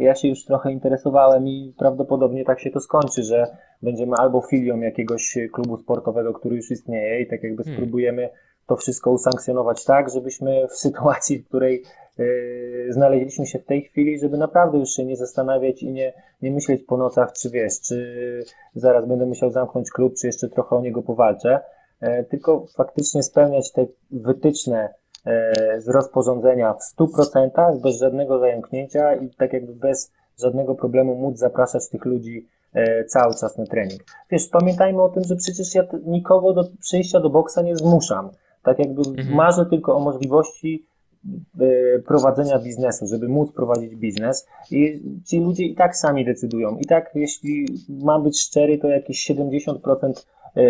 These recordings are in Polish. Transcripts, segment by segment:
ja się już trochę interesowałem i prawdopodobnie tak się to skończy, że będziemy albo filią jakiegoś klubu sportowego, który już istnieje i tak jakby hmm. spróbujemy to wszystko usankcjonować tak, żebyśmy w sytuacji, w której yy, znaleźliśmy się w tej chwili, żeby naprawdę już się nie zastanawiać i nie, nie myśleć po nocach, czy wiesz, czy zaraz będę musiał zamknąć klub, czy jeszcze trochę o niego powalczę, yy, tylko faktycznie spełniać te wytyczne z rozporządzenia w 100%, bez żadnego zająknięcia i tak jakby bez żadnego problemu móc zapraszać tych ludzi cały czas na trening. Wiesz, pamiętajmy o tym, że przecież ja nikogo do przyjścia do boksa nie zmuszam. Tak jakby mhm. marzę tylko o możliwości e, prowadzenia biznesu, żeby móc prowadzić biznes i ci ludzie i tak sami decydują. I tak jeśli mam być szczery, to jakieś 70%, e,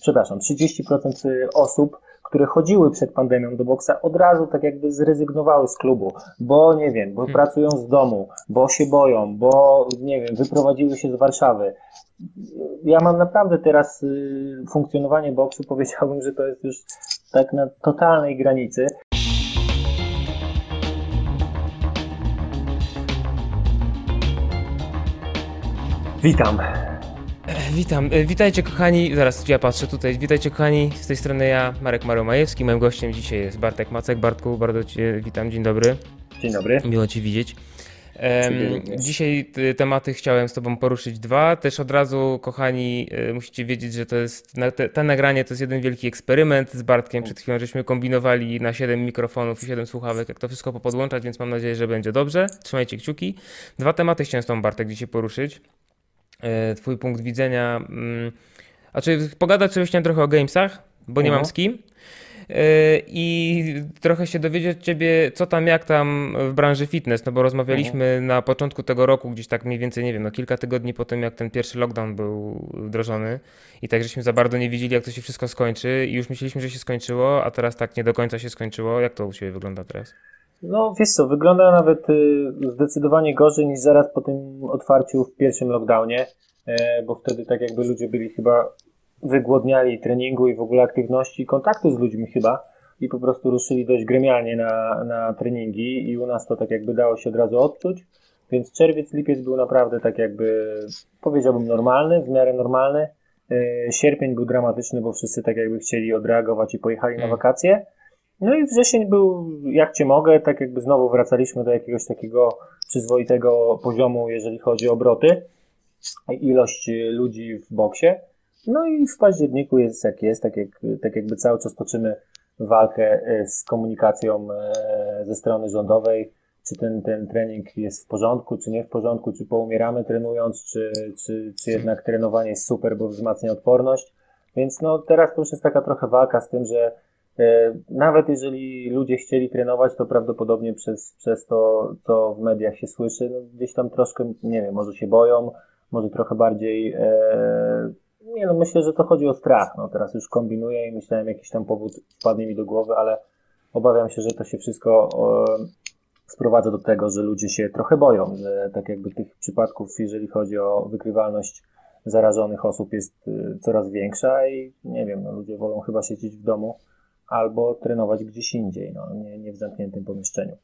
przepraszam, 30% osób, które chodziły przed pandemią do boksa, od razu tak jakby zrezygnowały z klubu, bo nie wiem, bo hmm. pracują z domu, bo się boją, bo nie wiem, wyprowadziły się z Warszawy, ja mam naprawdę teraz y, funkcjonowanie boksu, powiedziałbym, że to jest już tak na totalnej granicy. Witam. Witam. E, witajcie kochani. Zaraz ja patrzę tutaj. Witajcie kochani. Z tej strony ja, Marek Maromajewski. Moim gościem dzisiaj jest Bartek Macek. Bartku, bardzo Cię witam. Dzień dobry. Dzień dobry. Miło Cię widzieć. Dzisiaj tematy chciałem z Tobą poruszyć dwa. Też od razu, kochani, e, musicie wiedzieć, że to jest, te, nagranie to jest jeden wielki eksperyment z Bartkiem. Przed chwilą żeśmy kombinowali na 7 mikrofonów i 7 słuchawek, jak to wszystko popodłączać, więc mam nadzieję, że będzie dobrze. Trzymajcie kciuki. Dwa tematy chciałem z Tobą, Bartek, dzisiaj poruszyć. E, twój punkt widzenia. Znaczy, pogadać sobie chciałem trochę o gamesach, bo nie mam z kim. Yy, i trochę się dowiedzieć od ciebie, co tam, jak tam w branży fitness, no bo rozmawialiśmy mhm. na początku tego roku, gdzieś tak mniej więcej, nie wiem, no kilka tygodni po tym, jak ten pierwszy lockdown był wdrożony i tak żeśmy za bardzo nie wiedzieli, jak to się wszystko skończy i już myśleliśmy, że się skończyło, a teraz tak nie do końca się skończyło. Jak to u ciebie wygląda teraz? No wiesz co, wygląda nawet y, zdecydowanie gorzej niż zaraz po tym otwarciu w pierwszym lockdownie, e, bo wtedy tak jakby ludzie byli chyba wygłodniali treningu i w ogóle aktywności, kontaktu z ludźmi chyba i po prostu ruszyli dość gremialnie na, na treningi i u nas to tak jakby dało się od razu odczuć. Więc czerwiec, lipiec był naprawdę tak jakby, powiedziałbym, normalny, w miarę normalny. E, sierpień był dramatyczny, bo wszyscy tak jakby chcieli odreagować i pojechali na mm. wakacje. No i wrzesień był jak cię mogę, tak jakby znowu wracaliśmy do jakiegoś takiego przyzwoitego poziomu, jeżeli chodzi o obroty, ilość ludzi w boksie. No i w październiku jest jak jest, tak, jak, tak jakby cały czas toczymy walkę e, z komunikacją e, ze strony rządowej, czy ten, ten trening jest w porządku, czy nie w porządku, czy poumieramy trenując, czy, czy, czy jednak trenowanie jest super, bo wzmacnia odporność. Więc no teraz to już jest taka trochę walka z tym, że nawet jeżeli ludzie chcieli trenować, to prawdopodobnie przez, przez to, co w mediach się słyszy, no gdzieś tam troszkę, nie wiem, może się boją, może trochę bardziej e, nie no, myślę, że to chodzi o strach. No, teraz już kombinuję i myślałem, jakiś tam powód wpadnie mi do głowy, ale obawiam się, że to się wszystko o, sprowadza do tego, że ludzie się trochę boją, że tak jakby tych przypadków, jeżeli chodzi o wykrywalność zarażonych osób jest y, coraz większa i nie wiem, no, ludzie wolą chyba siedzieć w domu albo trenować gdzieś indziej, no, nie, nie w zamkniętym pomieszczeniu.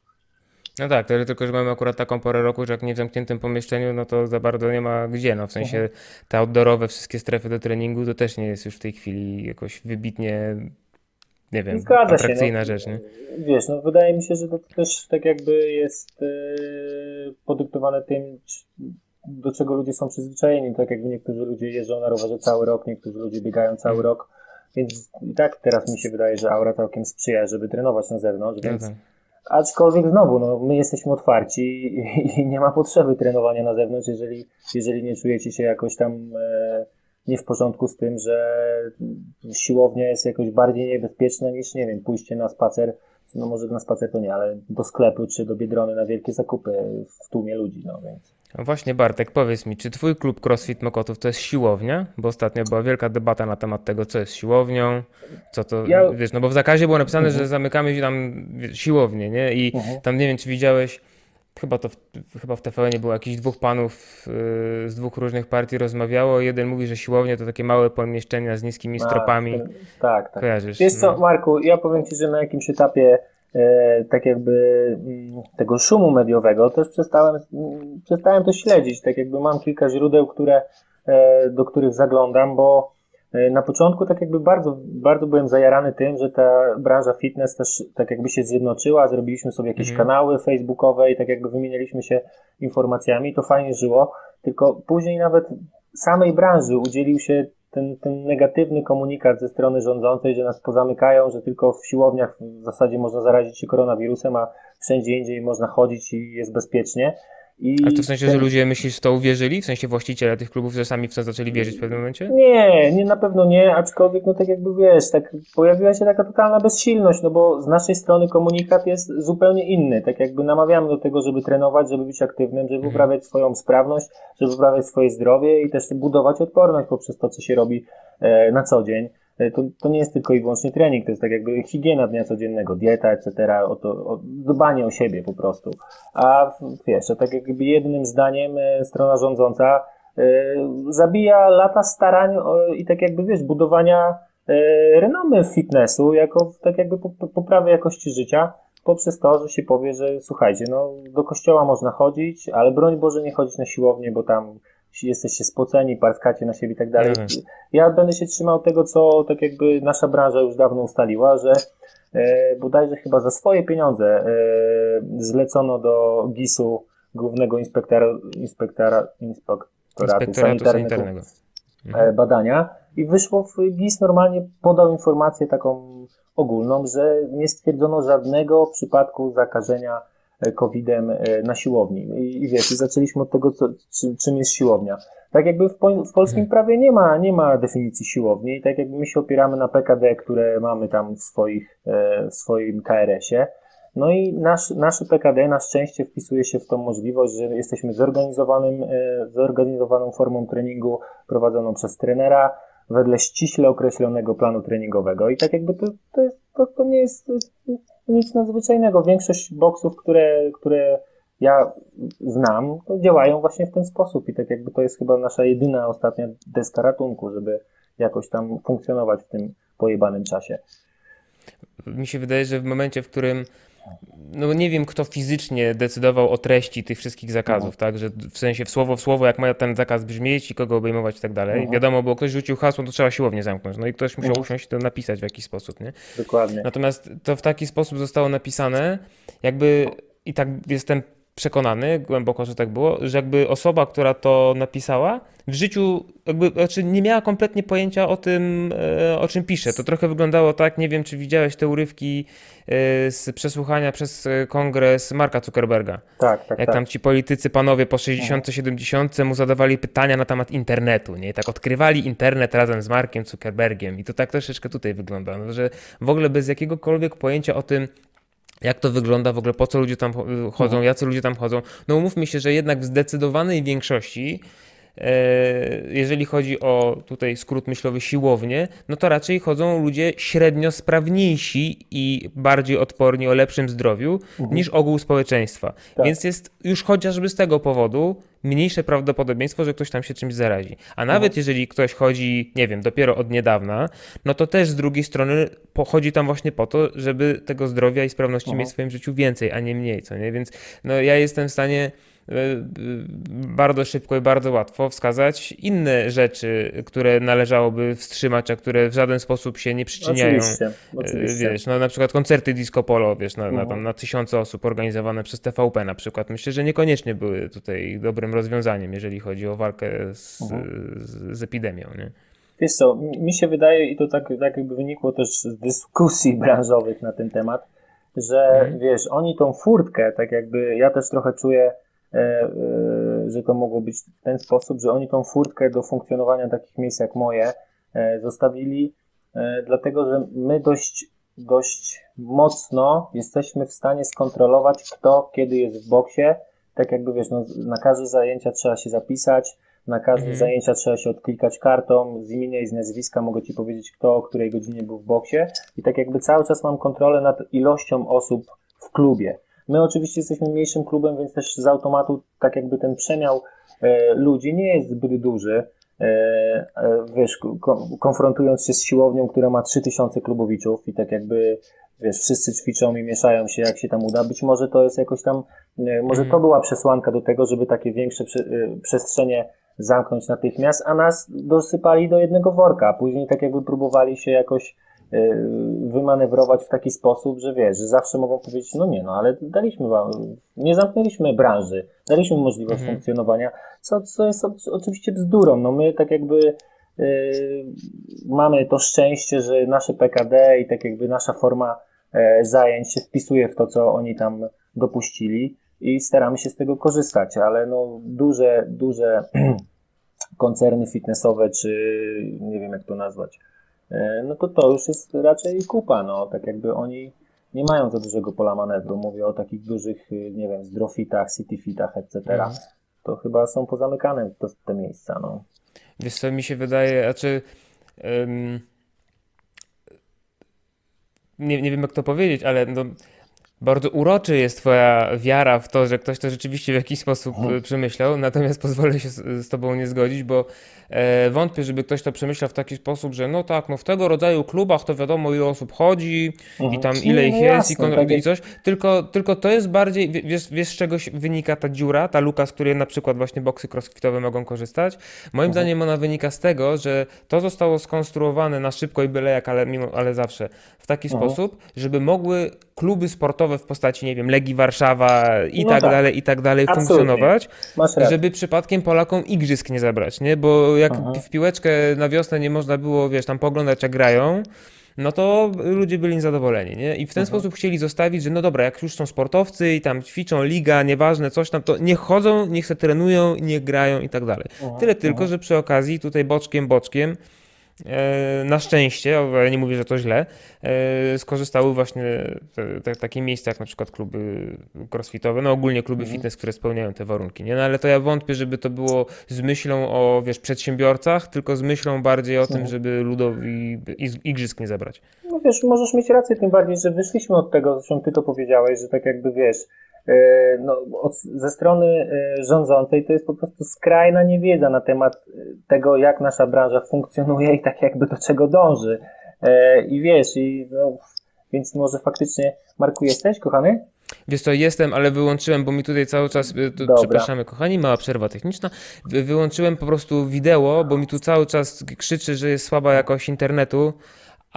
No tak, tyle tylko, że mamy akurat taką porę roku, że jak nie w zamkniętym pomieszczeniu, no to za bardzo nie ma gdzie. No w sensie mhm. te outdoorowe wszystkie strefy do treningu to też nie jest już w tej chwili jakoś wybitnie, nie wiem, Zgadza atrakcyjna się, no, rzecz, nie? Wiesz, no wydaje mi się, że to też tak jakby jest yy, podyktowane tym, do czego ludzie są przyzwyczajeni. Tak jakby niektórzy ludzie jeżdżą na rowerze cały rok, niektórzy ludzie biegają cały mhm. rok, więc i tak teraz mi się wydaje, że aura całkiem sprzyja, żeby trenować na zewnątrz, więc tak Aczkolwiek znowu, no, my jesteśmy otwarci i, i, nie ma potrzeby trenowania na zewnątrz, jeżeli, jeżeli nie czujecie się jakoś tam e, nie w porządku z tym, że siłownia jest jakoś bardziej niebezpieczna niż, nie wiem, pójście na spacer, no może na spacer to nie, ale do sklepu czy do Biedrony na wielkie zakupy w tłumie ludzi, no więc. No właśnie Bartek, powiedz mi, czy twój klub CrossFit Mokotów to jest siłownia? Bo ostatnio była wielka debata na temat tego, co jest siłownią, co to, ja... wiesz, no bo w zakazie było napisane, mhm. że zamykamy tam siłownię, nie? I mhm. tam nie wiem, czy widziałeś, chyba to w, chyba w TVN było jakichś dwóch panów yy, z dwóch różnych partii rozmawiało. Jeden mówi, że siłownia to takie małe pomieszczenia z niskimi stropami. Tak, tak. Kojarzysz? Wiesz co, no. Marku, ja powiem Ci, że na jakimś etapie tak jakby mm, tego szumu mediowego, też przestałem, mm, przestałem to śledzić. Tak jakby mam kilka źródeł, które, e, do których zaglądam, bo e, na początku tak jakby bardzo, bardzo byłem zajarany tym, że ta branża fitness też tak jakby się zjednoczyła, zrobiliśmy sobie jakieś Mhm. kanały facebookowe i tak jakby wymienialiśmy się informacjami, to fajnie żyło, tylko później nawet samej branży udzielił się ten, ten negatywny komunikat ze strony rządzącej, że nas pozamykają, że tylko w siłowniach w zasadzie można zarazić się koronawirusem, a wszędzie indziej można chodzić i jest bezpiecznie. I Ale to w sensie, ten- że ludzie myślisz w to uwierzyli? W sensie właściciele tych klubów, że sami w to zaczęli wierzyć w pewnym momencie? Nie, nie, na pewno nie, aczkolwiek, no tak jakby wiesz, tak pojawiła się taka totalna bezsilność, no bo z naszej strony komunikat jest zupełnie inny, tak jakby namawiamy do tego, żeby trenować, żeby być aktywnym, żeby Mhm. poprawiać swoją sprawność, żeby poprawiać swoje zdrowie i też budować odporność poprzez to, co się robi e, na co dzień. E, To, to nie jest tylko i wyłącznie trening, to jest tak jakby higiena dnia codziennego, dieta, etc., o to, o dbanie o siebie po prostu. A wiesz, a tak jakby jednym zdaniem e, strona rządząca e, zabija lata starań i tak jakby wiesz, budowania renomy fitnessu, jako tak jakby po- po- poprawy jakości życia, poprzez to, że się powie, że słuchajcie, no do kościoła można chodzić, ale broń Boże nie chodzić na siłownię, bo tam jesteście spoceni, parskacie na siebie i tak dalej. Mhm. Ja będę się trzymał tego, co tak jakby nasza branża już dawno ustaliła, że e, bodajże chyba za swoje pieniądze e, zlecono do GIS-u, Głównego Inspektora, inspektora, Inspektoratu Inspektoratu Sanitarnego, sanitarnego. e, badania i wyszło w GIS normalnie podał informację taką ogólną, że nie stwierdzono żadnego przypadku zakażenia COVID-em e, na siłowni. I, i wiesz, zaczęliśmy od tego, co, czym, czym jest siłownia. Tak jakby w, po, w polskim prawie nie ma, nie ma definicji siłowni i tak jakby my się opieramy na PKD, które mamy tam w, swoich, e, w swoim KRS-ie. No i nasz, nasze PKD na szczęście wpisuje się w tą możliwość, że jesteśmy zorganizowanym, e, zorganizowaną formą treningu prowadzoną przez trenera wedle ściśle określonego planu treningowego. I tak jakby to, to, jest, to, to nie jest nic nadzwyczajnego. Większość boksów, które, które ja znam, działają właśnie w ten sposób i tak jakby to jest chyba nasza jedyna ostatnia deska ratunku, żeby jakoś tam funkcjonować w tym pojebanym czasie. Mi się wydaje, że w momencie, w którym no nie wiem, kto fizycznie decydował o treści tych wszystkich zakazów, Mhm. tak, że w sensie w słowo w słowo, jak ma ten zakaz brzmieć i kogo obejmować i tak dalej. Mhm. Wiadomo, bo ktoś rzucił hasło, to trzeba siłownie zamknąć, no i ktoś musiał Mhm. usiąść to napisać w jakiś sposób, nie? Dokładnie. Natomiast to w taki sposób zostało napisane, jakby i tak jestem przekonany głęboko, że tak było, że jakby osoba, która to napisała, w życiu jakby, znaczy nie miała kompletnie pojęcia o tym, e, o czym pisze. To trochę wyglądało tak, nie wiem, czy widziałeś te urywki e, z przesłuchania przez e, kongres Marka Zuckerberga. Tak, tak, Jak tak. tam ci politycy panowie po 60-70 mu zadawali pytania na temat internetu, nie? I tak odkrywali internet razem z Markiem Zuckerbergiem. I to tak troszeczkę tutaj wygląda, no, że w ogóle bez jakiegokolwiek pojęcia o tym, jak to wygląda, w ogóle po co ludzie tam cho- chodzą, jacy ludzie tam chodzą. No umówmy się, że jednak w zdecydowanej większości jeżeli chodzi o tutaj skrót myślowy siłownie, no to raczej chodzą ludzie średnio sprawniejsi i bardziej odporni o lepszym zdrowiu niż ogół społeczeństwa. Tak. Więc jest już chociażby z tego powodu mniejsze prawdopodobieństwo, że ktoś tam się czymś zarazi. A nawet jeżeli ktoś chodzi, nie wiem, dopiero od niedawna, no to też z drugiej strony pochodzi tam właśnie po to, żeby tego zdrowia i sprawności mieć w swoim życiu więcej, a nie mniej, co nie? Więc no ja jestem w stanie e, e, bardzo szybko i bardzo łatwo wskazać inne rzeczy, które należałoby wstrzymać, a które w żaden sposób się nie przyczyniają. Oczywiście, E, oczywiście. Wiesz, no na przykład koncerty disco polo, wiesz, na, na, Mhm. tam, na tysiące osób organizowane przez TVP na przykład. Myślę, że niekoniecznie były tutaj dobrym rozwiązaniem, jeżeli chodzi o walkę z, Mhm. z, z epidemią, nie? Wiesz co, mi się wydaje, i to tak, tak jakby wynikło też z dyskusji branżowych na ten temat, że Mhm. wiesz, oni tą furtkę, tak jakby ja też trochę czuję, e, e, że to mogło być w ten sposób, że oni tą furtkę do funkcjonowania takich miejsc jak moje e, zostawili, e, dlatego że my dość, dość mocno jesteśmy w stanie skontrolować, kto kiedy jest w boksie. Tak jakby wiesz, no, na każde zajęcia trzeba się zapisać, na każde Mhm. zajęcia trzeba się odklikać kartą, z imienia i z nazwiska mogę Ci powiedzieć, kto o której godzinie był w boksie i tak jakby cały czas mam kontrolę nad ilością osób w klubie. My oczywiście jesteśmy mniejszym klubem, więc też z automatu tak jakby ten przemiał e, ludzi nie jest zbyt duży. E, e, wiesz, ko- konfrontując się z siłownią, która ma 3000 klubowiczów i tak jakby wiesz, wszyscy ćwiczą i mieszają się jak się tam uda. Być może to jest jakoś tam, może Mhm. to była przesłanka do tego, żeby takie większe prze, przestrzenie zamknąć natychmiast, a nas dosypali do jednego worka, później tak jakby próbowali się jakoś wymanewrować w taki sposób, że wiesz, że zawsze mogą powiedzieć, no nie, no ale daliśmy wam, nie zamknęliśmy branży, daliśmy możliwość Mhm. funkcjonowania, co, co jest oczywiście bzdurą, no my tak jakby Yy, mamy to szczęście, że nasze PKD i tak jakby nasza forma e, zajęć się wpisuje w to, co oni tam dopuścili i staramy się z tego korzystać, ale no duże, duże koncerny fitnessowe, czy nie wiem jak to nazwać, no to to już jest raczej kupa, no tak jakby oni nie mają za dużego pola manewru, mówię o takich dużych, y, nie wiem, zdrofitach, cityfitach, etc. Mhm. To chyba są pozamykane to, te miejsca, no. Wiesz co, mi się wydaje, znaczy ym, nie, nie wiem jak to powiedzieć, ale no, bardzo uroczy jest twoja wiara w to, że ktoś to rzeczywiście w jakiś sposób Mhm. y, przemyślał, natomiast pozwolę się z, z tobą nie zgodzić, bo e, wątpię, żeby ktoś to przemyślał w taki sposób, że no tak, no w tego rodzaju klubach to wiadomo ile osób chodzi i Mhm. tam ile no ich jest jasne, i, kon- tak i coś, tylko, tylko to jest bardziej, wie- wiesz, wiesz z czego wynika ta dziura, ta luka, z której na przykład właśnie boksy crossfitowe mogą korzystać? Moim Mhm. zdaniem ona wynika z tego, że to zostało skonstruowane na szybko i byle jak, ale, mimo, ale zawsze w taki sposób, żeby mogły kluby sportowe w postaci, nie wiem, Legii Warszawa i No tak, tak. dalej, i tak dalej Absolutnie. funkcjonować, żeby przypadkiem Polakom igrzysk nie zabrać, nie? Bo jak Mhm. w piłeczkę na wiosnę nie można było, wiesz, tam poglądać jak grają, no to ludzie byli niezadowoleni, nie? I w ten Mhm. sposób chcieli zostawić, że no dobra, jak już są sportowcy i tam ćwiczą, liga, nieważne, coś tam, to niech chodzą, niech se trenują, niech grają i tak dalej. Mhm. Tyle tylko, że przy okazji tutaj boczkiem, boczkiem, na szczęście, ja nie mówię, że to źle, e, skorzystały właśnie te, te, takie miejsca jak na przykład kluby crossfitowe, no ogólnie kluby Mhm. fitness, które spełniają te warunki, nie? No ale to ja wątpię, żeby to było z myślą o, wiesz, przedsiębiorcach, tylko z myślą bardziej o tym, Mhm. żeby ludowi igrzysk nie zabrać. No wiesz, możesz mieć rację, tym bardziej, że wyszliśmy od tego, zresztą ty to powiedziałeś, że tak jakby wiesz, e, no, od, ze strony e, rządzącej to jest po prostu skrajna niewiedza na temat e, tego, jak nasza branża funkcjonuje i tak jakby do czego dąży. E, I wiesz, i no, więc może faktycznie, Marku, jesteś, kochany? Wiesz co, jestem, ale wyłączyłem, bo mi tutaj cały czas, tu, przepraszamy kochani, mała przerwa techniczna, Wy- wyłączyłem po prostu wideo, bo mi tu cały czas krzyczy, że jest słaba jakość internetu,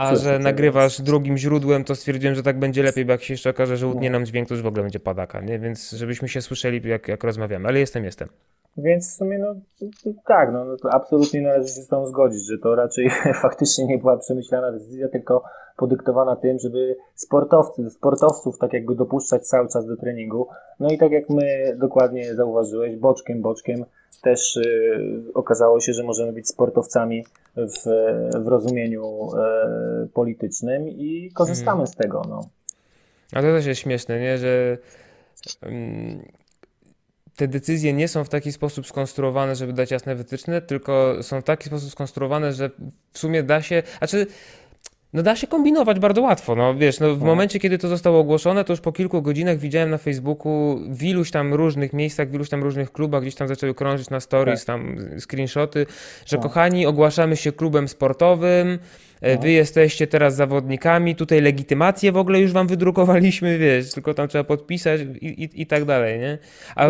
a że nagrywasz drugim źródłem, to stwierdziłem, że tak będzie lepiej, bo jak się jeszcze okaże, że utnie No. nam dźwięk, to już w ogóle będzie padaka, nie? Więc żebyśmy się słyszeli, jak, jak rozmawiamy, ale jestem, jestem. Więc w sumie, no tak, no, no to absolutnie należy się z tą zgodzić, że to raczej faktycznie nie była przemyślana decyzja, tylko podyktowana tym, żeby sportowcy, sportowców tak jakby dopuszczać cały czas do treningu. No i tak jak my dokładnie zauważyłeś, boczkiem, boczkiem też y, okazało się, że możemy być sportowcami w, w rozumieniu e, politycznym i korzystamy z tego, no. A to też jest śmieszne, nie? Że mm, te decyzje nie są w taki sposób skonstruowane, żeby dać jasne wytyczne, tylko są w taki sposób skonstruowane, że w sumie da się, znaczy no da się kombinować bardzo łatwo, no wiesz, no w No. momencie, kiedy to zostało ogłoszone, to już po kilku godzinach widziałem na Facebooku w iluś tam różnych miejscach, w iluś tam różnych klubach, gdzieś tam zaczęły krążyć na stories, tam screenshoty, że No. kochani, ogłaszamy się klubem sportowym, e, No. wy jesteście teraz zawodnikami, tutaj legitymację w ogóle już wam wydrukowaliśmy, wiesz, tylko tam trzeba podpisać i, i, i tak dalej, nie? A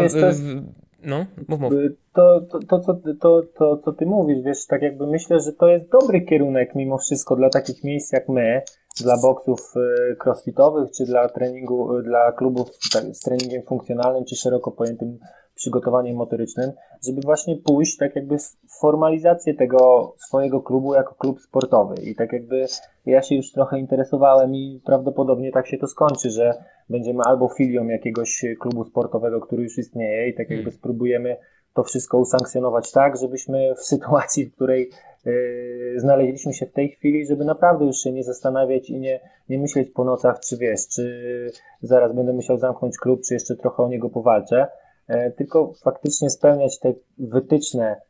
No, mów, mów. Y, To, to, to, co, to, to, co ty mówisz, wiesz, tak jakby myślę, że to jest dobry kierunek mimo wszystko dla takich miejsc jak my, dla boksów y, crossfitowych, czy dla treningu, y, dla klubów tak, z treningiem funkcjonalnym, czy szeroko pojętym przygotowaniem motorycznym, żeby właśnie pójść tak jakby formalizację tego swojego klubu jako klub sportowy. I tak jakby ja się już trochę interesowałem i prawdopodobnie tak się to skończy, że będziemy albo filią jakiegoś klubu sportowego, który już istnieje i tak jakby Hmm. spróbujemy to wszystko usankcjonować tak, żebyśmy w sytuacji, w której yy, znaleźliśmy się w tej chwili, żeby naprawdę już się nie zastanawiać i nie, nie myśleć po nocach, czy wiesz, czy zaraz będę musiał zamknąć klub, czy jeszcze trochę o niego powalczę, e, tylko faktycznie spełniać te wytyczne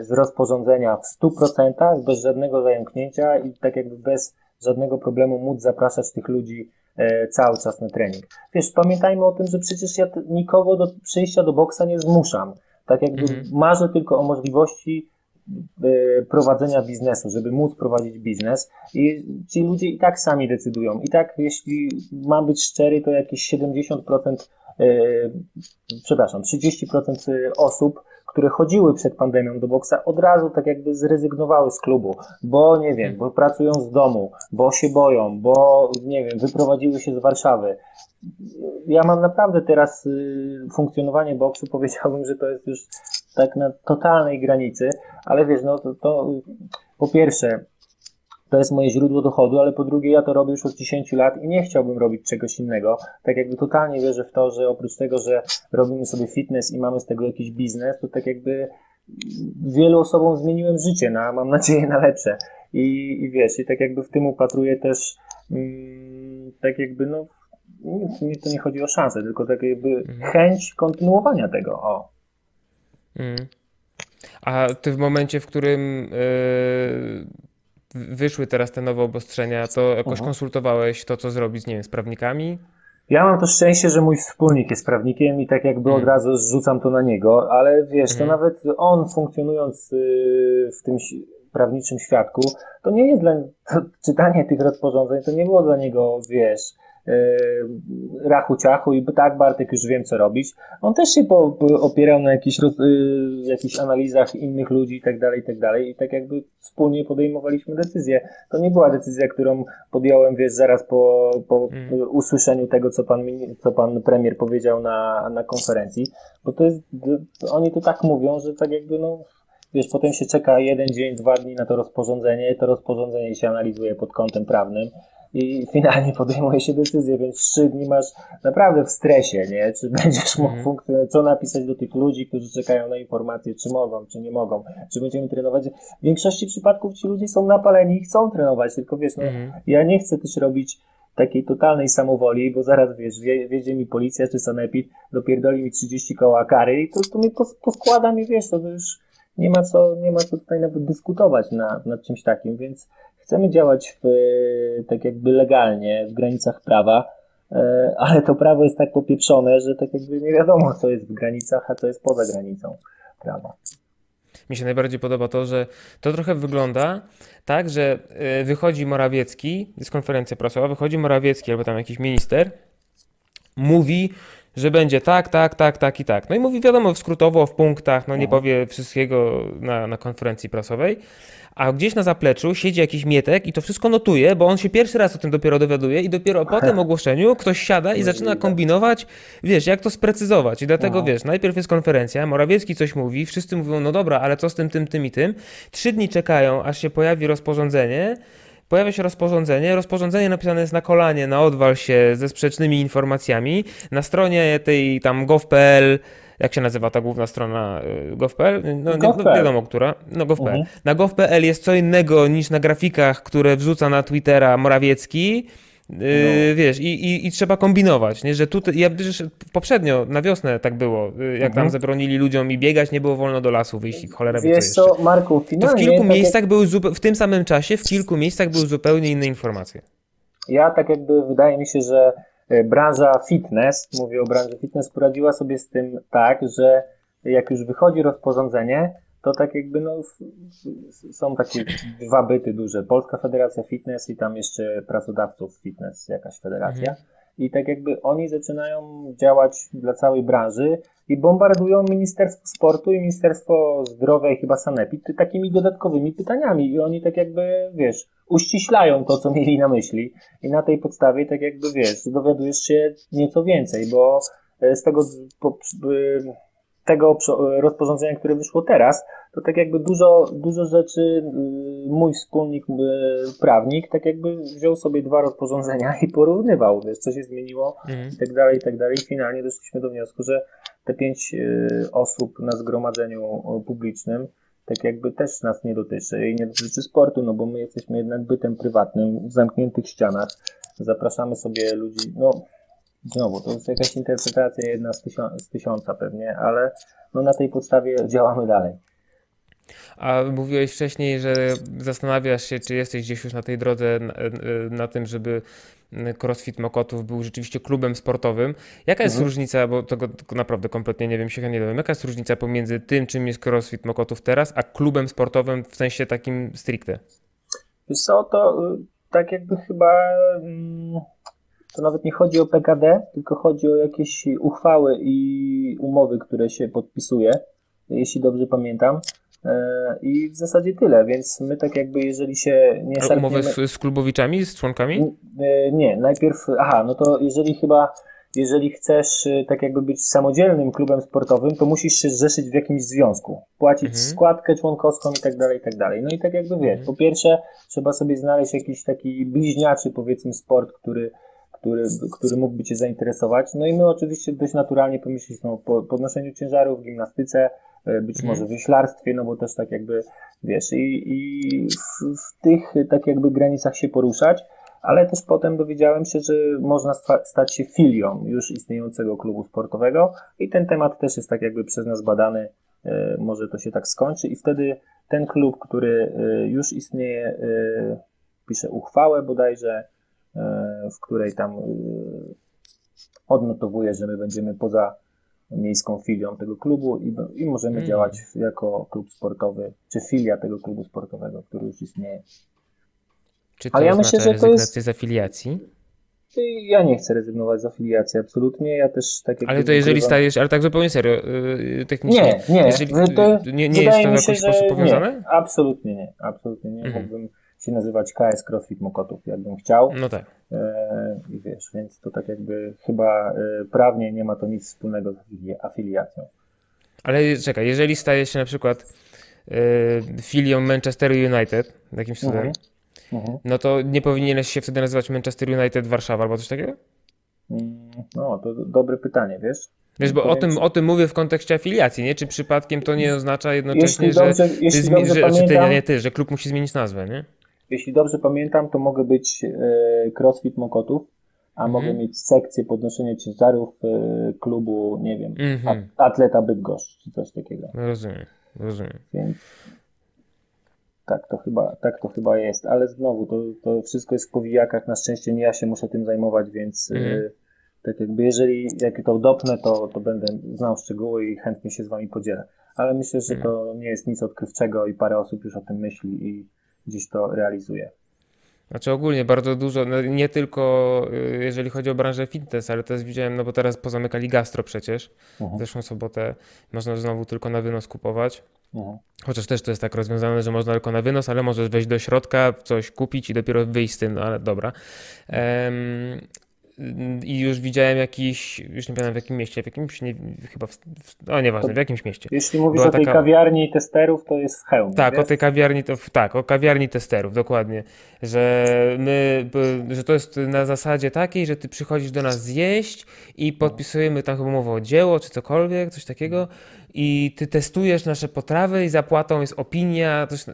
z rozporządzenia w 100%, bez żadnego zająknięcia i tak jakby bez żadnego problemu móc zapraszać tych ludzi e, cały czas na trening. Wiesz, pamiętajmy o tym, że przecież ja nikogo do przyjścia do boksa nie zmuszam. Tak jakby Mhm. marzę tylko o możliwości e, prowadzenia biznesu, żeby móc prowadzić biznes i ci ludzie i tak sami decydują. I tak, jeśli mam być szczery, to jakieś 70%, e, przepraszam, 30% osób które chodziły przed pandemią do boksa, od razu tak jakby zrezygnowały z klubu, bo nie wiem, bo pracują z domu, bo się boją, bo nie wiem, wyprowadziły się z Warszawy. Ja mam naprawdę teraz y, funkcjonowanie boksu, powiedziałbym, że to jest już tak na totalnej granicy, ale wiesz, no to, to po pierwsze, to jest moje źródło dochodu, ale po drugie ja to robię już od 10 lat i nie chciałbym robić czegoś innego. Tak jakby totalnie wierzę w to, że oprócz tego, że robimy sobie fitness i mamy z tego jakiś biznes, to tak jakby wielu osobom zmieniłem życie, na, mam nadzieję na lepsze. I, i wiesz, i tak jakby w tym upatruję też mm, tak jakby no nie, to nie chodzi o szansę, tylko tak jakby mhm. chęć kontynuowania tego. O. Mm. A ty w momencie, w którym yy wyszły teraz te nowe obostrzenia, to jakoś mhm. konsultowałeś to, co zrobić, nie wiem, z prawnikami? Ja mam to szczęście, że mój wspólnik jest prawnikiem i tak jakby od mhm. razu zrzucam to na niego, ale wiesz, to mhm. nawet on funkcjonując y, w tym prawniczym świadku, to nie jest dla czytanie tych rozporządzeń, to nie było dla niego, wiesz, rachu ciachu i tak Bartek już wiem co robić. On też się po, opierał na jakichś, roz, yy, jakichś analizach innych ludzi i tak dalej, i tak dalej i tak jakby wspólnie podejmowaliśmy decyzję. To nie była decyzja, którą podjąłem, wiesz, zaraz po, po mm. usłyszeniu tego, co pan, co pan premier powiedział na, na konferencji, bo to jest, oni to tak mówią, że tak jakby no wiesz, potem się czeka jeden dzień, dwa dni na to rozporządzenie, to rozporządzenie się analizuje pod kątem prawnym, i finalnie podejmuje się decyzję, więc trzy dni masz naprawdę w stresie, nie? Czy będziesz mógł mm. funkcjonować, co napisać do tych ludzi, którzy czekają na informacje, czy mogą, czy nie mogą, czy będziemy trenować. W większości przypadków ci ludzie są napaleni i chcą trenować, tylko wiesz, no, mm. ja nie chcę też robić takiej totalnej samowoli, bo zaraz wiesz, wie, wiedzie mi policja czy sanepid, dopierdoli mi 30 koła kary i to, to mnie poskłada i wiesz, to już nie ma co, nie ma co tutaj nawet dyskutować nad, nad czymś takim, więc Chcemy działać w, tak jakby legalnie, w granicach prawa, e, ale to prawo jest tak popieprzone, że tak jakby nie wiadomo, co jest w granicach, a co jest poza granicą prawa. Mi się najbardziej podoba to, że to trochę wygląda tak, że e, wychodzi Morawiecki, jest konferencja prasowa, wychodzi Morawiecki albo tam jakiś minister, mówi, że będzie tak, tak, tak, tak i tak. No i mówi wiadomo skrótowo, w punktach, no nie mhm. powie wszystkiego na, na konferencji prasowej, a gdzieś na zapleczu siedzi jakiś mietek i to wszystko notuje, bo on się pierwszy raz o tym dopiero dowiaduje i dopiero po tym ogłoszeniu ktoś siada i zaczyna kombinować, wiesz, jak to sprecyzować. I dlatego, no. wiesz, najpierw jest konferencja, Morawiecki coś mówi, wszyscy mówią, no dobra, ale co z tym, tym, tym i tym. Trzy dni czekają, aż się pojawi rozporządzenie, pojawia się rozporządzenie. Rozporządzenie napisane jest na kolanie, na odwal się ze sprzecznymi informacjami. Na stronie tej tam gov.pl jak się nazywa ta główna strona y, gov.pl? No, gov no wiadomo, która. No gov.pl. Mhm. Na gov.pl jest co innego niż na grafikach, które wrzuca na Twittera Morawiecki. Yy, no. Wiesz, i, i, i, trzeba kombinować, nie? że tutaj, ja przecież poprzednio na wiosnę tak było, y, jak mhm. tam zabronili ludziom i biegać, nie było wolno do lasu wyjść, cholera wie Wiesz co, Marku, finalnie... To w kilku tak miejscach były, w tym samym czasie, w kilku miejscach były zupełnie inne informacje. Ja tak jakby, wydaje mi się, że branża fitness, mówię o branży fitness, poradziła sobie z tym tak, że jak już wychodzi rozporządzenie, to tak jakby no, są takie dwa byty duże. Polska Federacja Fitness i tam jeszcze pracodawców fitness, jakaś federacja. Mhm i tak jakby oni zaczynają działać dla całej branży i bombardują Ministerstwo Sportu i Ministerstwo Zdrowia i chyba Sanepid takimi dodatkowymi pytaniami. I oni tak jakby, wiesz, uściślają to, co mieli na myśli. I na tej podstawie tak jakby, wiesz, dowiadujesz się nieco więcej, bo z tego tego rozporządzenia, które wyszło teraz, to tak jakby dużo, dużo rzeczy y, mój wspólnik, y, prawnik, tak jakby wziął sobie dwa rozporządzenia i porównywał, wiesz, co się zmieniło mhm. i tak dalej, i tak dalej. I finalnie doszliśmy do wniosku, że te pięć y, osób na zgromadzeniu publicznym tak jakby też nas nie dotyczy i nie dotyczy sportu, no bo my jesteśmy jednak bytem prywatnym w zamkniętych ścianach. Zapraszamy sobie ludzi, no Znowu, to jest jakaś interpretacja jedna z, tysiąca, z tysiąca pewnie, ale no na tej podstawie działamy dalej. A mówiłeś wcześniej, że zastanawiasz się, czy jesteś gdzieś już na tej drodze na, na tym, żeby CrossFit Mokotów był rzeczywiście klubem sportowym. Jaka jest mhm. różnica, bo tego naprawdę kompletnie nie wiem, się nie wiem, jaka jest różnica pomiędzy tym, czym jest CrossFit Mokotów teraz, a klubem sportowym w sensie takim stricte? Wiesz co, to y, tak jakby chyba mm, to nawet nie chodzi o PKD, tylko chodzi o jakieś uchwały i umowy, które się podpisuje, jeśli dobrze pamiętam. E, I w zasadzie tyle, więc my tak jakby jeżeli się nie Ale umowy z, z klubowiczami, z członkami? E, nie, najpierw, aha, no to jeżeli chyba, jeżeli chcesz e, tak jakby być samodzielnym klubem sportowym, to musisz się zrzeszyć w jakimś związku, płacić mhm. składkę członkowską i tak dalej, i tak dalej. No i tak jakby wiesz, mhm. po pierwsze trzeba sobie znaleźć jakiś taki bliźniaczy powiedzmy sport, który który, który mógłby Cię zainteresować. No i my oczywiście dość naturalnie pomyśleliśmy o podnoszeniu ciężarów, gimnastyce, E, być mhm. może w wyślarstwie, no bo też tak jakby, wiesz, i, i w, w, tych tak jakby granicach się poruszać, ale też potem dowiedziałem się, że można stać się filią już istniejącego klubu sportowego i ten temat też jest tak jakby przez nas badany, e, może to się tak skończy i wtedy ten klub, który e, już istnieje, pisze uchwałę bodajże, w której tam odnotowuje, że my będziemy poza miejską filią tego klubu i, i możemy hmm. działać jako klub sportowy, czy filia tego klubu sportowego, który już istnieje. Czy to Ale ja myślę, że to jest z afiliacji? Ja nie chcę rezygnować z afiliacji, absolutnie. Ja też tak Ale to jeżeli stajesz, ale tak zupełnie serio, yy, technicznie. Nie, nie. Jeżeli, to, nie, nie jest to w jakiś sposób powiązane? Nie, absolutnie nie. Absolutnie nie. Mhm. Mógłbym się nazywać KS CrossFit Mokotów, jakbym chciał. No tak. E, I wiesz, więc to tak jakby chyba e, prawnie nie ma to nic wspólnego z afiliacją. Ale czekaj, jeżeli staje się na przykład e, filią Manchester United, jakimś cudem, mhm. Mhm. no to nie powinieneś się wtedy nazywać Manchester United Warszawa albo coś takiego? No, to dobre pytanie, wiesz? Wiesz, bo o tym, o tym mówię w kontekście afiliacji, nie? Czy przypadkiem to nie oznacza jednocześnie, dobrze, że, ty, zmi- że, pamiętam, ty, nie ty, że klub musi zmienić nazwę, nie? Jeśli dobrze pamiętam, to mogę być e, crossfit Mokotów, a mhm. mogę mieć sekcję podnoszenia ciężarów e, klubu, nie wiem, mhm. Atleta Bydgoszcz, czy coś takiego. Rozumiem, rozumiem. Więc tak to chyba, tak to chyba jest, ale znowu, to, to wszystko jest w powijakach, na szczęście nie ja się muszę tym zajmować, więc e, mhm. tak jakby jeżeli jak to dopnę, to, to będę znał szczegóły i chętnie się z wami podzielę. Ale myślę, że mhm. to nie jest nic odkrywczego i parę osób już o tym myśli i gdzieś to realizuje. Znaczy ogólnie bardzo dużo, no nie tylko y, jeżeli chodzi o branżę fitness, ale też widziałem, no bo teraz pozamykali gastro przecież. Mhm. Zeszłą sobotę można znowu tylko na wynos kupować. Mhm. Chociaż też to jest tak rozwiązane, że można tylko na wynos, ale możesz wejść do środka, coś kupić i dopiero wyjść z tym, no ale dobra. Um, i już widziałem jakiś, już nie pamiętam w jakim mieście, w jakimś, nie, chyba, w, no nieważne, w jakimś mieście. Jeśli mówisz Była o tej taka... kawiarni testerów, to jest w Chełmie. Tak, wiesz? o tej kawiarni, to, tak, o kawiarni testerów, dokładnie. Że my, że to jest na zasadzie takiej, że ty przychodzisz do nas zjeść i podpisujemy tam chyba umowę o dzieło, czy cokolwiek, coś takiego i ty testujesz nasze potrawy i zapłatą jest opinia, coś,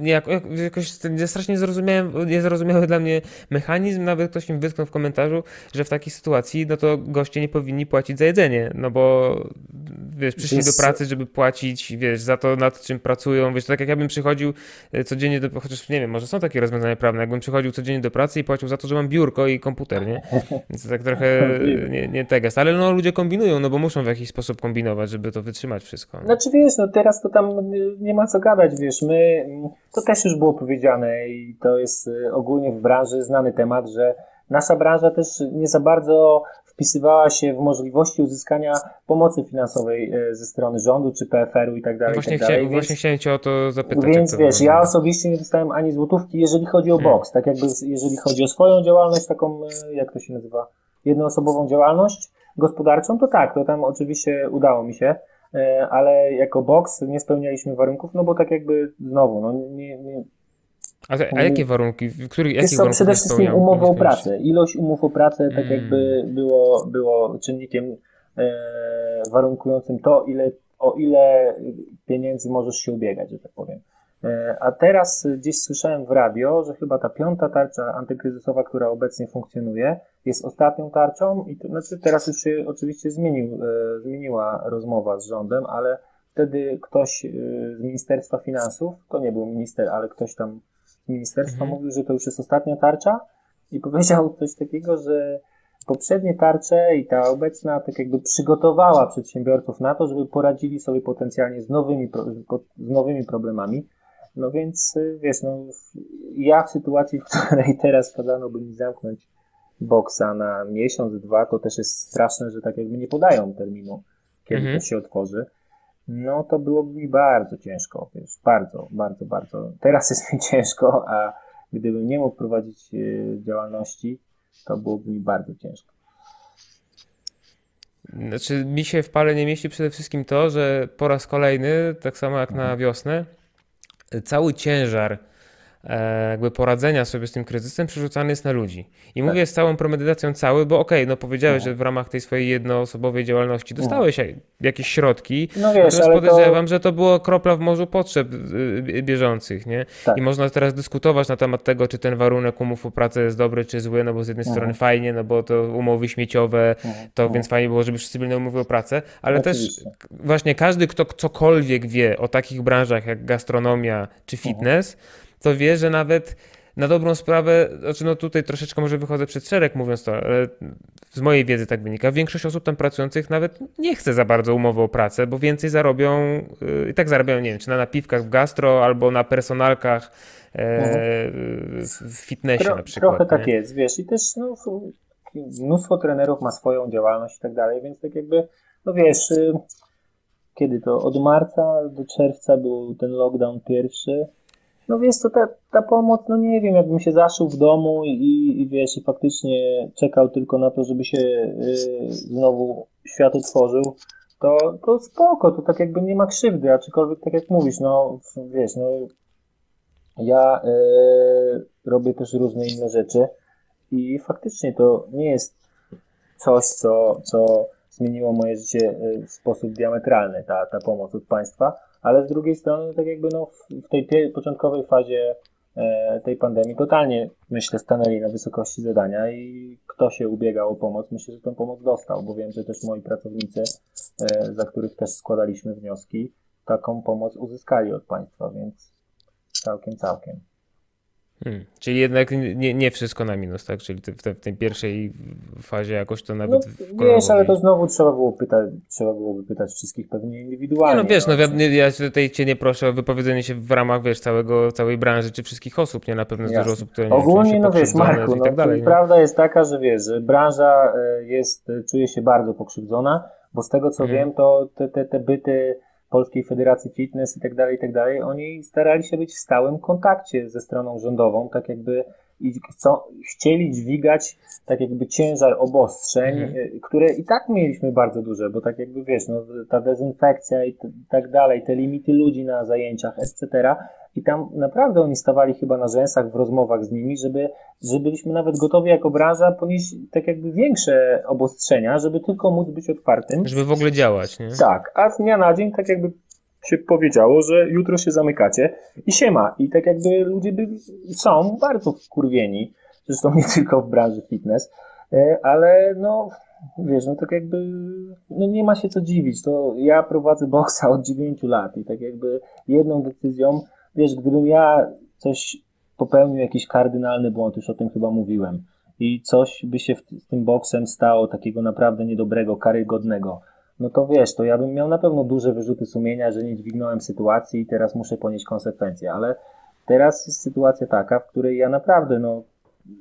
nie, jakoś strasznie niezrozumiałem, niezrozumiały dla mnie mechanizm, nawet ktoś mi wytknął w komentarzu, że w takiej sytuacji no to goście nie powinni płacić za jedzenie, no bo wiesz, przyszli do pracy, żeby płacić, wiesz, za to nad czym pracują, wiesz, tak jak ja bym przychodził codziennie do, chociaż nie wiem, może są takie rozwiązania prawne, jakbym przychodził codziennie do pracy i płacił za to, że mam biurko i komputer, nie? Więc to tak trochę nie, nie teges, ale no ludzie kombinują, no bo muszą w jakiś sposób kombinować, żeby to wytrzymać wszystko. No. Znaczy wiesz, no teraz to tam nie ma co gadać, wiesz, my, to też już było powiedziane i to jest y, ogólnie w branży znany temat, że nasza branża też nie za bardzo wpisywała się w możliwości uzyskania pomocy finansowej y, ze strony rządu, czy PFR-u i tak dalej. Właśnie, tak dalej. Chcia, właśnie chciałem Cię o to zapytać. Więc wiesz, ja osobiście nie dostałem ani złotówki, jeżeli chodzi o hmm. box, tak jakby jeżeli chodzi o swoją działalność, taką, y, jak to się nazywa, jednoosobową działalność gospodarczą, to tak, to tam oczywiście udało mi się. E, ale jako box nie spełnialiśmy warunków, no bo tak jakby znowu, no nie, nie a, a jakie warunki? W których, jakich warunków przede wszystkim umowy o pracę. Ilość umów o pracę tak hmm. jakby było, było czynnikiem e, warunkującym to, ile, o ile pieniędzy możesz się ubiegać, że tak powiem. E, a teraz gdzieś słyszałem w radio, że chyba ta piąta tarcza antykryzysowa, która obecnie funkcjonuje, jest ostatnią tarczą i to, znaczy teraz już się oczywiście zmienił, e, zmieniła rozmowa z rządem, ale wtedy ktoś z Ministerstwa Finansów, to nie był minister, ale ktoś tam z ministerstwa mhm. mówił, że to już jest ostatnia tarcza i powiedział coś takiego, że poprzednie tarcze i ta obecna tak jakby przygotowała przedsiębiorców na to, żeby poradzili sobie potencjalnie z nowymi, z nowymi problemami. No więc wiesz, no, ja w sytuacji, w której teraz kazano by mi zamknąć boksa na miesiąc, dwa, to też jest straszne, że tak jakby nie podają terminu, kiedy mhm. to się otworzy. No to byłoby mi bardzo ciężko, wiesz, bardzo, bardzo, bardzo. Teraz jest mi ciężko, a gdybym nie mógł prowadzić e, działalności, to byłoby mi bardzo ciężko. Znaczy, mi się w pale nie mieści przede wszystkim to, że po raz kolejny, tak samo jak na wiosnę, cały ciężar jakby poradzenia sobie z tym kryzysem przerzucany jest na ludzi. I tak. mówię z całą premedytacją cały, bo okej, okay, no powiedziałeś, no. że w ramach tej swojej jednoosobowej działalności dostałeś no. jakieś środki, no wiesz, ale podejrzewam, to... że to było kropla w morzu potrzeb y, bieżących, nie? Tak. I można teraz dyskutować na temat tego, czy ten warunek umów o pracę jest dobry, czy zły, no bo z jednej mhm. strony fajnie, no bo to umowy śmieciowe, mhm. to mhm. więc fajnie było, żeby wszyscy byli umowy o pracę, ale Oczywiście. też właśnie każdy, kto cokolwiek wie o takich branżach jak gastronomia czy fitness, to wie, że nawet na dobrą sprawę, znaczy no tutaj troszeczkę może wychodzę przed szereg mówiąc to, ale z mojej wiedzy tak wynika, większość osób tam pracujących nawet nie chce za bardzo umowy o pracę, bo więcej zarobią, yy, i tak zarabiają, nie wiem, czy na napiwkach w gastro, albo na personalkach mhm. w fitnessie Tro, na przykład. Trochę tak jest, wiesz, i też no, mnóstwo trenerów ma swoją działalność i tak dalej, więc tak jakby, no wiesz, y, kiedy to, od marca do czerwca był ten lockdown pierwszy, no wiesz co, ta, ta pomoc, no nie wiem, jakbym się zaszył w domu i, i wiesz, i faktycznie czekał tylko na to, żeby się y, znowu świat otworzył, to, to spoko, to tak jakby nie ma krzywdy, aczkolwiek tak jak mówisz, no wiesz, no ja y, robię też różne inne rzeczy i faktycznie to nie jest coś, co, co zmieniło moje życie y, w sposób diametralny, ta, ta pomoc od państwa, ale z drugiej strony, tak jakby no, w tej początkowej fazie e, tej pandemii totalnie, myślę, stanęli na wysokości zadania i kto się ubiegał o pomoc, myślę, że tę pomoc dostał, bo wiem, że też moi pracownicy, e, za których też składaliśmy wnioski, taką pomoc uzyskali od państwa, więc całkiem, całkiem. Hmm. Czyli jednak nie, nie wszystko na minus, tak? Czyli w, te, w tej pierwszej fazie jakoś to nawet. No, wiesz, ale to znowu trzeba było pytać, trzeba byłoby pytać wszystkich pewnie indywidualnie. Nie, no wiesz, no, no ja tutaj cię nie proszę o wypowiedzenie się w ramach, wiesz, całego, całej branży czy wszystkich osób, nie? Na pewno jest dużo osób, które nie Ogólnie, no wiesz, Marku, no, tak dalej, prawda jest taka, że wiesz, że branża e, jest, czuje się bardzo pokrzywdzona, bo z tego co hmm. wiem, to te, te, te byty Polskiej Federacji Fitness i tak dalej, i tak dalej, oni starali się być w stałym kontakcie ze stroną rządową, tak jakby i chcą, chcieli dźwigać tak jakby ciężar obostrzeń, mhm. Y, które i tak mieliśmy bardzo duże, bo tak jakby wiesz, no, ta dezynfekcja i tak dalej, te limity ludzi na zajęciach, etc. I tam naprawdę oni stawali chyba na rzęsach w rozmowach z nimi, żeby, że byliśmy nawet gotowi jako branża ponieść tak jakby większe obostrzenia, żeby tylko móc być otwartym. Żeby w ogóle działać, nie? Tak, a z dnia na dzień tak jakby się powiedziało, że jutro się zamykacie i się ma. I tak jakby ludzie byli, są bardzo wkurwieni, zresztą nie tylko w branży fitness, e, ale no, wiesz, no tak jakby, no nie ma się co dziwić. To ja prowadzę boksa od 9 lat i tak jakby jedną decyzją, wiesz, gdybym ja coś popełnił jakiś kardynalny błąd, już o tym chyba mówiłem, i coś by się z tym boksem stało takiego naprawdę niedobrego, karygodnego, no to wiesz, to ja bym miał na pewno duże wyrzuty sumienia, że nie dźwignąłem sytuacji i teraz muszę ponieść konsekwencje, ale teraz jest sytuacja taka, w której ja naprawdę, no,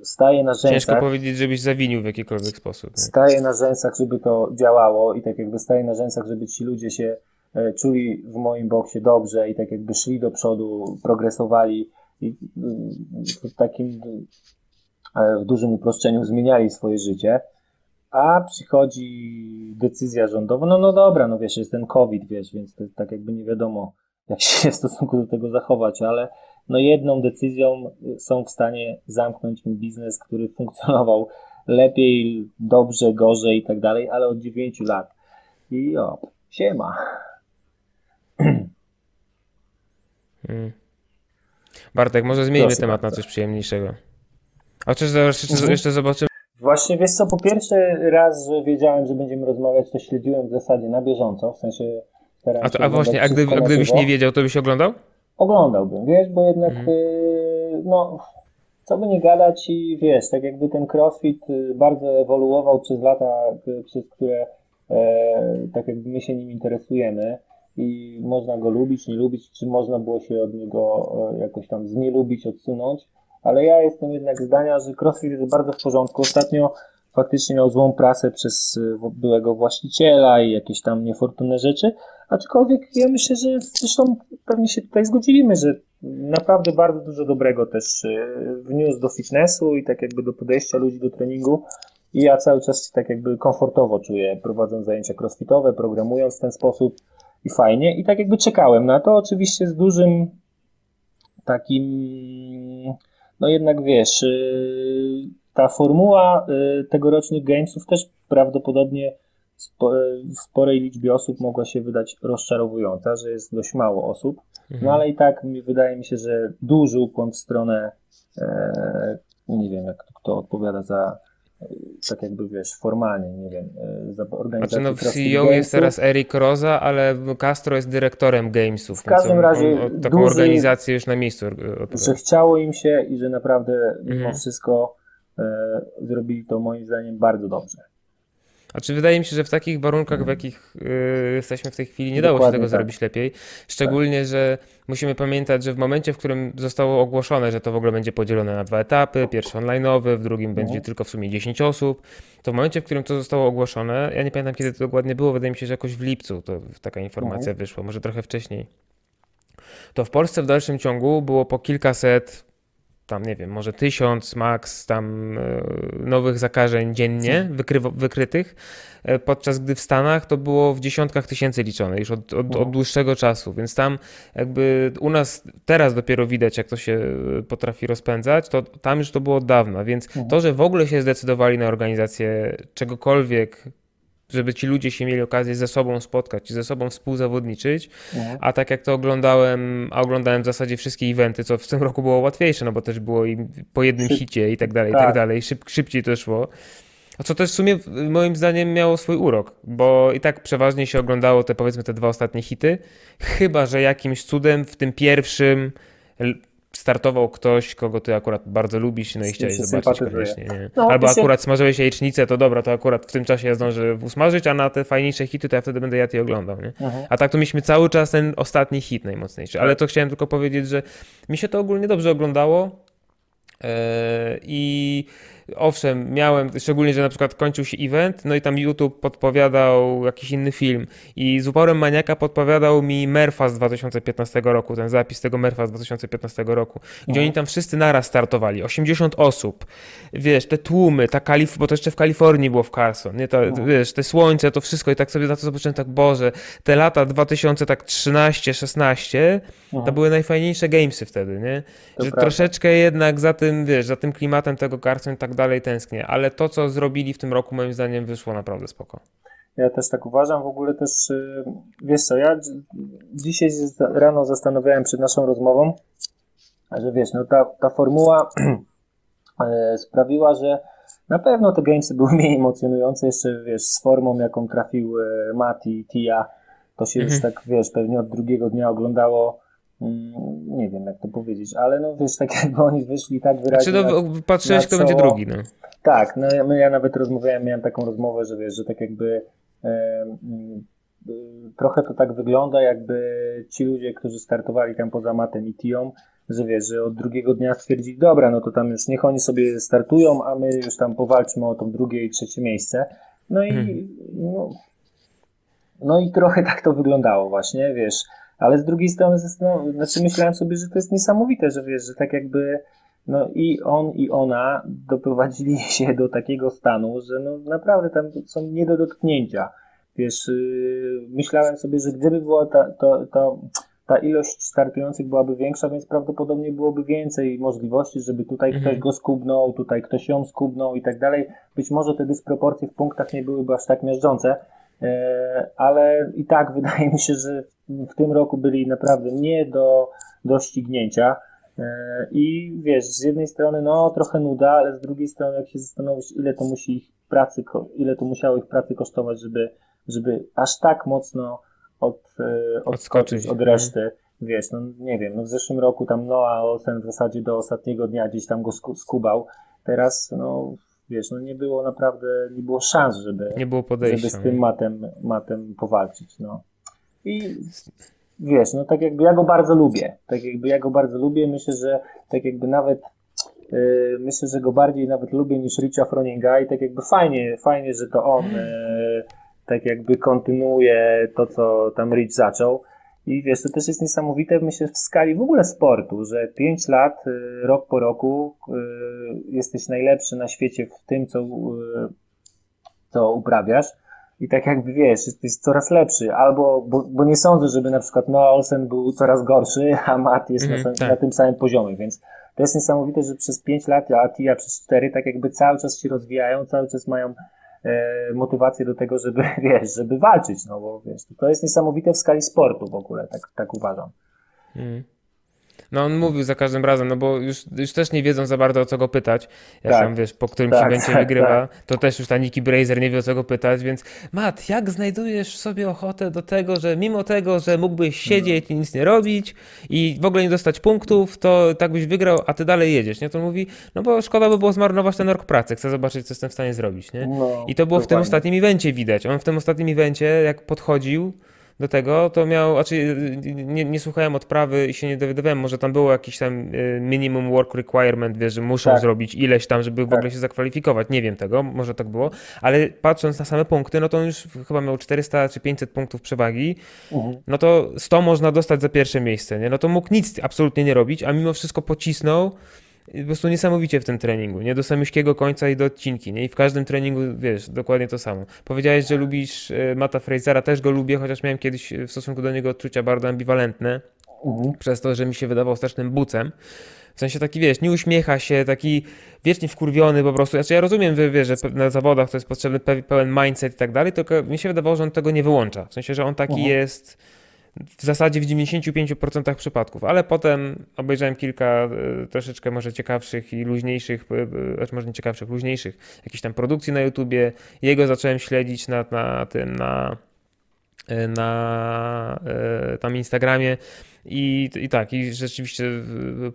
staję na rzęsach. Ciężko powiedzieć, żebyś zawinił w jakikolwiek sposób. Nie? Staję na rzęsach, żeby to działało i tak jakby staję na rzęsach, żeby ci ludzie się e, czuli w moim boksie dobrze i tak jakby szli do przodu, progresowali i w takim e, w dużym uproszczeniu zmieniali swoje życie a przychodzi decyzja rządowa, no no dobra, no wiesz, jest ten COVID, wiesz, więc to tak jakby nie wiadomo, jak się w stosunku do tego zachować, ale no jedną decyzją są w stanie zamknąć mi biznes, który funkcjonował lepiej, dobrze, gorzej i tak dalej, ale od 9 lat. I o, siema. Hmm. Bartek, może zmienimy Proszę temat bardzo. na coś przyjemniejszego. A jeszcze, jeszcze, jeszcze zobaczymy. Właśnie wiesz co, po pierwsze raz, że wiedziałem, że będziemy rozmawiać, to śledziłem w zasadzie na bieżąco, w sensie a, to, a właśnie, a, gdy, a gdybyś nie wiedział, to byś oglądał? Oglądałbym, wiesz, bo jednak mhm. y, no co by nie gadać i wiesz, tak jakby ten crossfit y, bardzo ewoluował przez lata, przez które e, tak jakby my się nim interesujemy i można go lubić, nie lubić, czy można było się od niego e, jakoś tam znielubić, odsunąć, ale ja jestem jednak zdania, że crossfit jest bardzo w porządku. Ostatnio faktycznie miał złą prasę przez e, byłego właściciela i jakieś tam niefortunne rzeczy, aczkolwiek ja myślę, że zresztą pewnie się tutaj zgodzimy, że naprawdę bardzo dużo dobrego też e, wniósł do fitnessu i tak jakby do podejścia ludzi do treningu. I ja cały czas się tak jakby komfortowo czuję, prowadząc zajęcia crossfitowe, programując w ten sposób i fajnie. I tak jakby czekałem na to, oczywiście z dużym takim, no jednak wiesz, y, ta formuła y, tegorocznych Gamesów też prawdopodobnie w sporej liczbie osób mogła się wydać rozczarowująca, że jest dość mało osób. No mhm. ale i tak wydaje mi się, że duży ukłon w stronę, e, nie wiem jak kto odpowiada za tak jakby wiesz, formalnie, nie wiem, e, za organizację. Znaczy no CEO jest teraz Eric Roza, ale Castro jest dyrektorem Gamesów. W każdym razie on, on, taką duży, organizację już na miejscu odpowiada. Że chciało im się i że naprawdę mimo mhm. wszystko e, zrobili to moim zdaniem bardzo dobrze. A czy wydaje mi się, że w takich warunkach, w jakich y, jesteśmy w tej chwili, nie dało Dokładnie się tego tak. zrobić lepiej. Szczególnie, tak. że musimy pamiętać, że w momencie, w którym zostało ogłoszone, że to w ogóle będzie podzielone na dwa etapy, pierwszy online'owy, w drugim mhm. będzie tylko w sumie 10 osób, to w momencie, w którym to zostało ogłoszone, ja nie pamiętam kiedy to dokładnie było, wydaje mi się, że jakoś w lipcu to taka informacja mhm. wyszła, może trochę wcześniej. To w Polsce w dalszym ciągu było po kilkaset tam nie wiem, może tysiąc max tam e, nowych zakażeń dziennie wykrytych, e, podczas gdy w Stanach to było w dziesiątkach tysięcy liczone już od, od, od, dłuższego czasu, więc tam jakby u nas teraz dopiero widać, jak to się e, potrafi rozpędzać, to tam już to było od dawna, więc mhm. to, że w ogóle się zdecydowali na organizację czegokolwiek żeby ci ludzie się mieli okazję ze sobą spotkać i ze sobą współzawodniczyć. Mhm. A tak jak to oglądałem, a oglądałem w zasadzie wszystkie eventy, co w tym roku było łatwiejsze, no bo też było i po jednym Szyb... hicie i tak dalej, tak. i tak dalej. Szyb, szybciej to szło. A co też w sumie moim zdaniem miało swój urok, bo i tak przeważnie się oglądało te powiedzmy te dwa ostatnie hity, chyba że jakimś cudem w tym pierwszym startował ktoś, kogo ty akurat bardzo lubisz, no i chciałeś zobaczyć koniecznie. Nie? No, Albo się... akurat smażyłeś jajecznicę, to dobra, to akurat w tym czasie ja zdążę usmażyć, a na te fajniejsze hity to ja wtedy będę jadł i oglądał. Nie? Mhm. A tak to mieliśmy cały czas ten ostatni hit najmocniejszy. Ale to chciałem tylko powiedzieć, że mi się to ogólnie dobrze oglądało yy, i owszem, miałem, szczególnie, że na przykład kończył się event, no i tam YouTube podpowiadał jakiś inny film i z uporem maniaka podpowiadał mi Merfa z 2015 roku, ten zapis tego Merfa z 2015 roku, gdzie no. oni tam wszyscy naraz startowali, 80 osób, wiesz, te tłumy, ta Kalif bo to jeszcze w Kalifornii było w Carson, nie, to, no. wiesz, te słońce, to wszystko i tak sobie na to zobaczyłem, tak Boże, te lata 2013, 16 to mhm. były najfajniejsze gamesy wtedy, nie, to że prawda. troszeczkę jednak za tym, wiesz, za tym klimatem tego Carson tak dalej tęsknię, ale to, co zrobili w tym roku, moim zdaniem wyszło naprawdę spoko. Ja też tak uważam. W ogóle też, y, wiesz co, ja dzisiaj rano zastanawiałem przed naszą rozmową, że wiesz, no ta, ta formuła e, sprawiła, że na pewno te gamesy były mniej emocjonujące, jeszcze wiesz, z formą, jaką trafił e, Mati, Tia, to się już mhm. tak, wiesz, pewnie od drugiego dnia oglądało nie wiem jak to powiedzieć, ale no wiesz, tak jakby oni wyszli tak wyraźnie. Znaczy, no, patrzyłeś, kto będzie drugi, no. Tak, no ja, ja nawet rozmawiałem, miałem taką rozmowę, że wiesz, że tak jakby e, trochę to tak wygląda, jakby ci ludzie, którzy startowali tam poza Matem i Tią, że wiesz, że od drugiego dnia stwierdzili, dobra, no to tam już niech oni sobie startują, a my już tam powalczmy o to drugie i trzecie miejsce. No i hmm. no, no i trochę tak to wyglądało właśnie, wiesz, ale z drugiej strony znaczy myślałem sobie, że to jest niesamowite, że wiesz, że tak jakby no i on i ona doprowadzili się do takiego stanu, że no naprawdę tam są nie do dotknięcia. Wiesz, yy, myślałem sobie, że gdyby była ta, ta, ta, ta ilość startujących byłaby większa, więc prawdopodobnie byłoby więcej możliwości, żeby tutaj mhm. ktoś go skubnął, tutaj ktoś ją skubnął i tak dalej. Być może te dysproporcje w punktach nie byłyby aż tak miażdżące, E, ale i tak wydaje mi się, że w tym roku byli naprawdę nie do, do ścignięcia. E, I wiesz, z jednej strony no trochę nuda, ale z drugiej strony jak się zastanowić, ile to musi ich pracy, ile to musiało ich pracy kosztować, żeby, żeby aż tak mocno od, e, odskoczyć od reszty. Wiesz, no nie wiem, no w zeszłym roku tam Noah Olsen w zasadzie do ostatniego dnia gdzieś tam go skubał. Teraz, no wiesz, no nie było naprawdę, nie było szans, żeby, nie było podejścia, żeby z tym matem, matem powalczyć, no. I wiesz, no tak jakby ja go bardzo lubię, tak jakby ja go bardzo lubię, myślę, że tak jakby nawet yy, myślę, że go bardziej nawet lubię niż Richa Froninga i tak jakby fajnie, fajnie, że to on yy, tak jakby kontynuuje to, co tam Rich zaczął. I wiesz, to też jest niesamowite, myślę, w skali w ogóle sportu, że 5 lat, y, rok po roku jesteś najlepszy na świecie w tym, co, co uprawiasz. I tak jakby wiesz, jesteś coraz lepszy, albo, bo, bo nie sądzę, żeby na przykład Noah Olsen był coraz gorszy, a Matt jest mm, na, tak. na, tym samym poziomie, więc to jest niesamowite, że przez 5 lat, a Tia przez 4 tak jakby cały czas się rozwijają, cały czas mają e, motywację do tego, żeby, wiesz, żeby walczyć, no bo wiesz, to jest niesamowite w skali sportu w ogóle, tak, tak uważam. Mm. No on mówił za każdym razem, no bo już, już też nie wiedzą za bardzo o co go pytać. Ja tak. sam wiesz, po którym tak, evencie tak, wygrywa, tak. to też już ta Nikki Brazer nie wie o co go pytać, więc Matt, jak znajdujesz sobie ochotę do tego, że mimo tego, że mógłbyś siedzieć i nic nie robić i w ogóle nie dostać punktów, to tak byś wygrał, a ty dalej jedziesz, nie? To mówi, no bo szkoda by było zmarnować ten rok pracy, chcę zobaczyć, co jestem w stanie zrobić, nie? No, I to było dokładnie. w tym ostatnim evencie widać. On w tym ostatnim evencie, jak podchodził, do tego, to miał, znaczy nie, nie słuchałem odprawy i się nie dowiadywałem, może tam było jakiś tam y, minimum work requirement, wiesz, że muszą tak. zrobić ileś tam, żeby w tak. ogóle się zakwalifikować, nie wiem tego, może tak było, ale patrząc na same punkty, no to on już chyba miał 400 czy 500 punktów przewagi, mhm. no to 100 można dostać za pierwsze miejsce, nie? No to mógł nic absolutnie nie robić, a mimo wszystko pocisnął po prostu niesamowicie w tym treningu, nie? Do samiuszkiego końca i do odcinki, nie? I w każdym treningu, wiesz, dokładnie to samo. Powiedziałeś, że lubisz e, Mata Frasera, też go lubię, chociaż miałem kiedyś w stosunku do niego odczucia bardzo ambiwalentne, mhm. przez to, że mi się wydawał strasznym bucem. W sensie taki, wiesz, nie uśmiecha się, taki wiecznie wkurwiony po prostu. Znaczy ja rozumiem, że, wiesz, że na zawodach to jest potrzebny pełen mindset i tak dalej, tylko mi się wydawało, że on tego nie wyłącza. W sensie, że on taki mhm. jest w zasadzie w 95% przypadków, ale potem obejrzałem kilka e, troszeczkę może ciekawszych i luźniejszych, znaczy może nie ciekawszych, luźniejszych jakichś tam produkcji na YouTubie. Jego zacząłem śledzić na, na tym, na, na tam Instagramie i, I tak, i rzeczywiście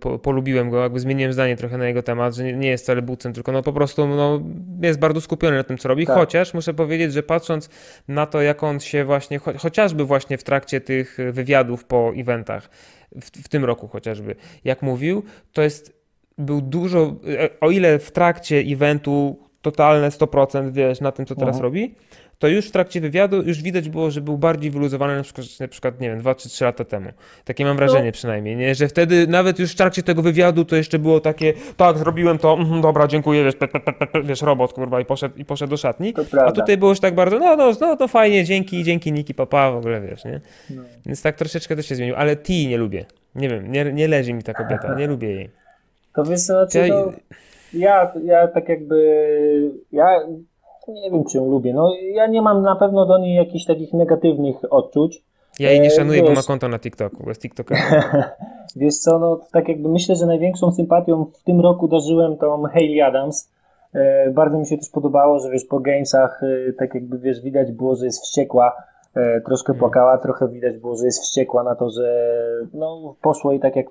po, polubiłem go, jakby zmieniłem zdanie trochę na jego temat, że nie, nie jest wcale bucem, tylko no po prostu no, jest bardzo skupiony na tym, co robi. Tak. Chociaż muszę powiedzieć, że patrząc na to, jak on się właśnie, cho chociażby właśnie w trakcie tych wywiadów po eventach, w, w tym roku chociażby, jak mówił, to jest był dużo, e, o ile w trakcie eventu totalne 100%, wiesz, na tym, co teraz mhm. robi, to już w trakcie wywiadu już widać było, że był bardziej wyluzowany na przykład, na przykład nie wiem, 2 czy 3 lata temu. Takie mam wrażenie no. przynajmniej, nie? że wtedy nawet już w trakcie tego wywiadu to jeszcze było takie, tak, zrobiłem to, mm, dobra, dziękuję, wiesz, pe, pe, pe, wiesz, robot, kurwa, i poszedł, i poszedł do szatni. A tutaj było już tak bardzo, no, no, no, to fajnie, dzięki, dzięki Niki, papa, w ogóle, wiesz, nie? No. Więc tak troszeczkę też się zmienił, ale T nie lubię. Nie wiem, nie, nie leży mi ta kobieta, nie lubię jej. To wiesz, znaczy. No, ja, ja tak jakby, ja nie wiem, czy ją lubię. No, ja nie mam na pewno do niej jakichś takich negatywnych odczuć. Ja jej nie e, szanuję, wiesz, bo ma konto na TikToku, bo jest TikToker. wiesz co, no tak jakby myślę, że największą sympatią w tym roku darzyłem tą Hayley Adams. E, bardzo mi się też podobało, że wiesz, po gamesach e, tak jakby wiesz, widać było, że jest wściekła. troszkę mhm. płakała, trochę widać było, że jest wściekła na to, że no, poszło i tak jak,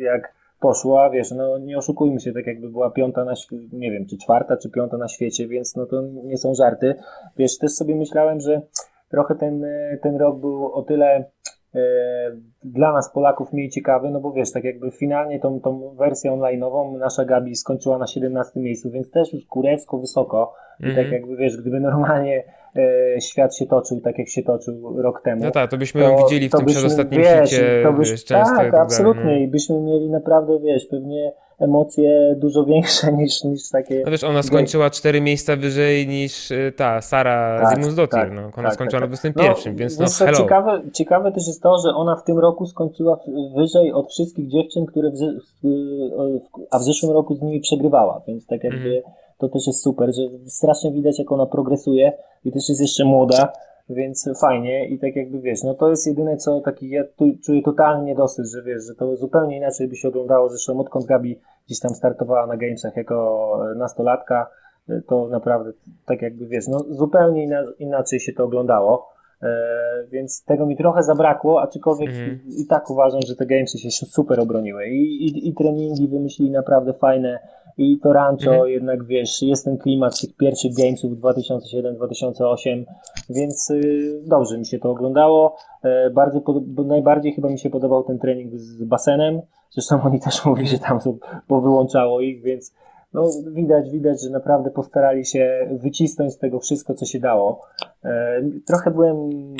jak poszła, wiesz, no nie oszukujmy się, tak jakby była piąta na nie wiem, czy czwarta, czy piąta na świecie, więc no to nie są żarty. Wiesz, też sobie myślałem, że trochę ten, ten rok był o tyle e, dla nas Polaków mniej ciekawy, no bo wiesz, tak jakby finalnie tą, tą wersję online'ową nasza Gabi skończyła na 17 miejscu, więc też już kurewsko wysoko i mm -hmm. tak mhm. jakby wiesz, gdyby normalnie E, świat się toczył tak, jak się toczył rok temu. No tak, to byśmy ją widzieli w tym byśmy, przedostatnim wiesz, hicie, to byś, wiesz, często Tak, absolutnie no. i byśmy mieli naprawdę, wiesz, pewnie emocje dużo większe niż, niż takie... No wiesz, ona skończyła cztery miejsca wyżej niż e, ta Sara tak, tak, no. Ona tak, skończyła tak, na 21, no, więc no hello. Ciekawe, ciekawe też jest to, że ona w tym roku skończyła wyżej od wszystkich dziewczyn, które w, a w zeszłym roku z nimi przegrywała, więc tak jakby... Mm to też jest super, że strasznie widać, jak ona progresuje i też jest jeszcze młoda, więc fajnie i tak jakby wiesz, no to jest jedyne co taki, ja tu czuję totalnie niedosyt, że wiesz, że to zupełnie inaczej by się oglądało, zresztą odkąd Gabi gdzieś tam startowała na Gamesach jako nastolatka, to naprawdę tak jakby wiesz, no zupełnie inaczej się to oglądało, więc tego mi trochę zabrakło, aczkolwiek Mhm. i tak uważam, że te gamesy się super obroniły i, i, i treningi wymyślili naprawdę fajne i to rancho Mhm. jednak wiesz, jest ten klimat tych pierwszych gamesów 2007-2008, więc y, dobrze mi się to oglądało. E, bardzo najbardziej chyba mi się podobał ten trening z basenem. Zresztą oni też mówili, że tam są, powyłączało ich, więc no, widać, widać, że naprawdę postarali się wycisnąć z tego wszystko, co się dało. E, trochę byłem,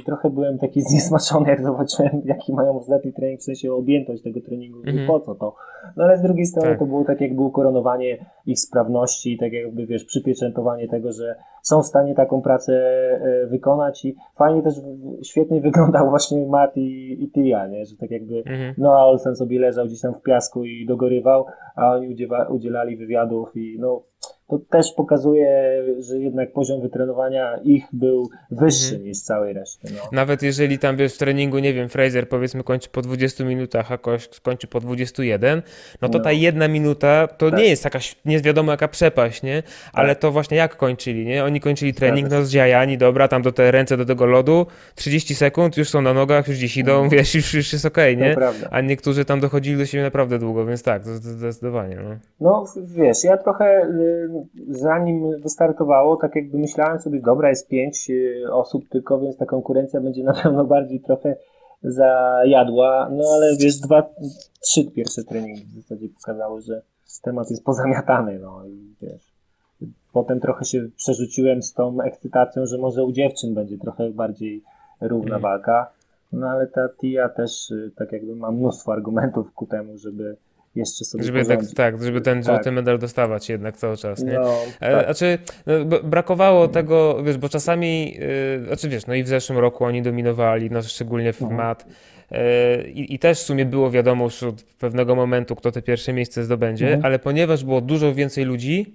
trochę byłem taki zniesmaczony, jak zobaczyłem, jaki mają ostatni trening, w sensie objętość tego treningu, Mhm. i po co to. No ale z drugiej strony Tak. to było tak, jak było koronowanie ich sprawności, tak jakby, wiesz, przypieczętowanie tego, że są w stanie taką pracę e, wykonać i fajnie też, świetnie wyglądał właśnie Matt i, i Tia, nie, że tak jakby Mhm. no, a Olsen sobie leżał gdzieś tam w piasku i dogorywał, a oni udziewa, udzielali wywiadów i no, to też pokazuje, że jednak poziom wytrenowania ich był wyższy Mhm. niż całej reszty. No. Nawet jeżeli tam wiesz w treningu, nie wiem, Fraser powiedzmy kończy po 20 minutach, a ktoś kończy po 21, no to No. ta jedna minuta to Tak. nie jest jakaś, nie wiadomo jaka przepaść, nie? Ale Tak. to właśnie jak kończyli, nie? Oni kończyli trening, Zgadza no zdziajani, dobra, tam do te ręce do tego lodu, 30 sekund, już są na nogach, już gdzieś idą, No. wiesz, już, już jest okej, To nie? prawda. A niektórzy tam dochodzili do siebie naprawdę długo, więc tak, zdecydowanie, no. No wiesz, ja trochę y, zanim wystartowało, tak jakby myślałem sobie, dobra, jest pięć y, osób tylko, więc ta konkurencja będzie na pewno bardziej trochę zajadła, no ale wiesz, dwa, trzy pierwsze treningi w zasadzie pokazały, że temat jest pozamiatany, no i wiesz. Potem trochę się przerzuciłem z tą ekscytacją, że może u dziewczyn będzie trochę bardziej równa Mhm. walka. No ale ta Tia też, y, tak jakby ma mnóstwo argumentów ku temu, żeby jeszcze sobie Żeby tak, porządzić. tak, żeby ten Tak. złoty medal dostawać jednak cały czas, nie? No, E, tak. Znaczy, no, brakowało tego, wiesz, bo czasami, yy, znaczy wiesz, no i w zeszłym roku oni dominowali, no szczególnie w Mhm. mat. Yy, I, I też w sumie było wiadomo już od pewnego momentu, kto te pierwsze miejsce zdobędzie, Mhm. ale ponieważ było dużo więcej ludzi,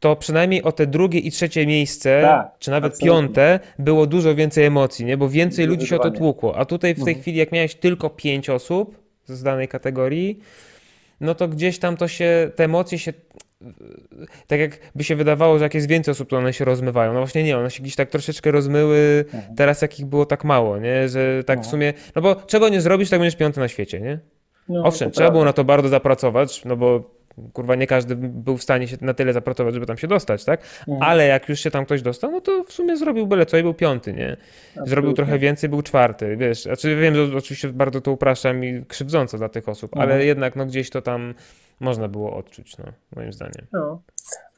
to przynajmniej o te drugie i trzecie miejsce, Tak, czy nawet absolutnie. piąte, było dużo więcej emocji, nie? Bo więcej ludzi się o to tłukło. A tutaj w tej Mhm. chwili, jak miałeś tylko pięć osób z danej kategorii, no to gdzieś tam to się, te emocje się tak jak by się wydawało, że jak jest więcej osób, to one się rozmywają. No właśnie nie, one się gdzieś tak troszeczkę rozmyły, Mhm. teraz jakich było tak mało, nie? Że tak w Mhm. sumie, no bo czego nie zrobisz, tak będziesz piąty na świecie, nie? No, Owszem, trzeba było prawda. na to bardzo zapracować, no bo kurwa nie każdy był w stanie się na tyle zapracować, żeby tam się dostać, tak? Mhm. Ale jak już się tam ktoś dostał, no to w sumie zrobił byle co i był piąty, nie? Zrobił trochę więcej, był czwarty, wiesz. Znaczy wiem, że oczywiście bardzo to upraszczam i krzywdząco dla tych osób, ale Mhm. jednak no gdzieś to tam można było odczuć, no, moim zdaniem. No.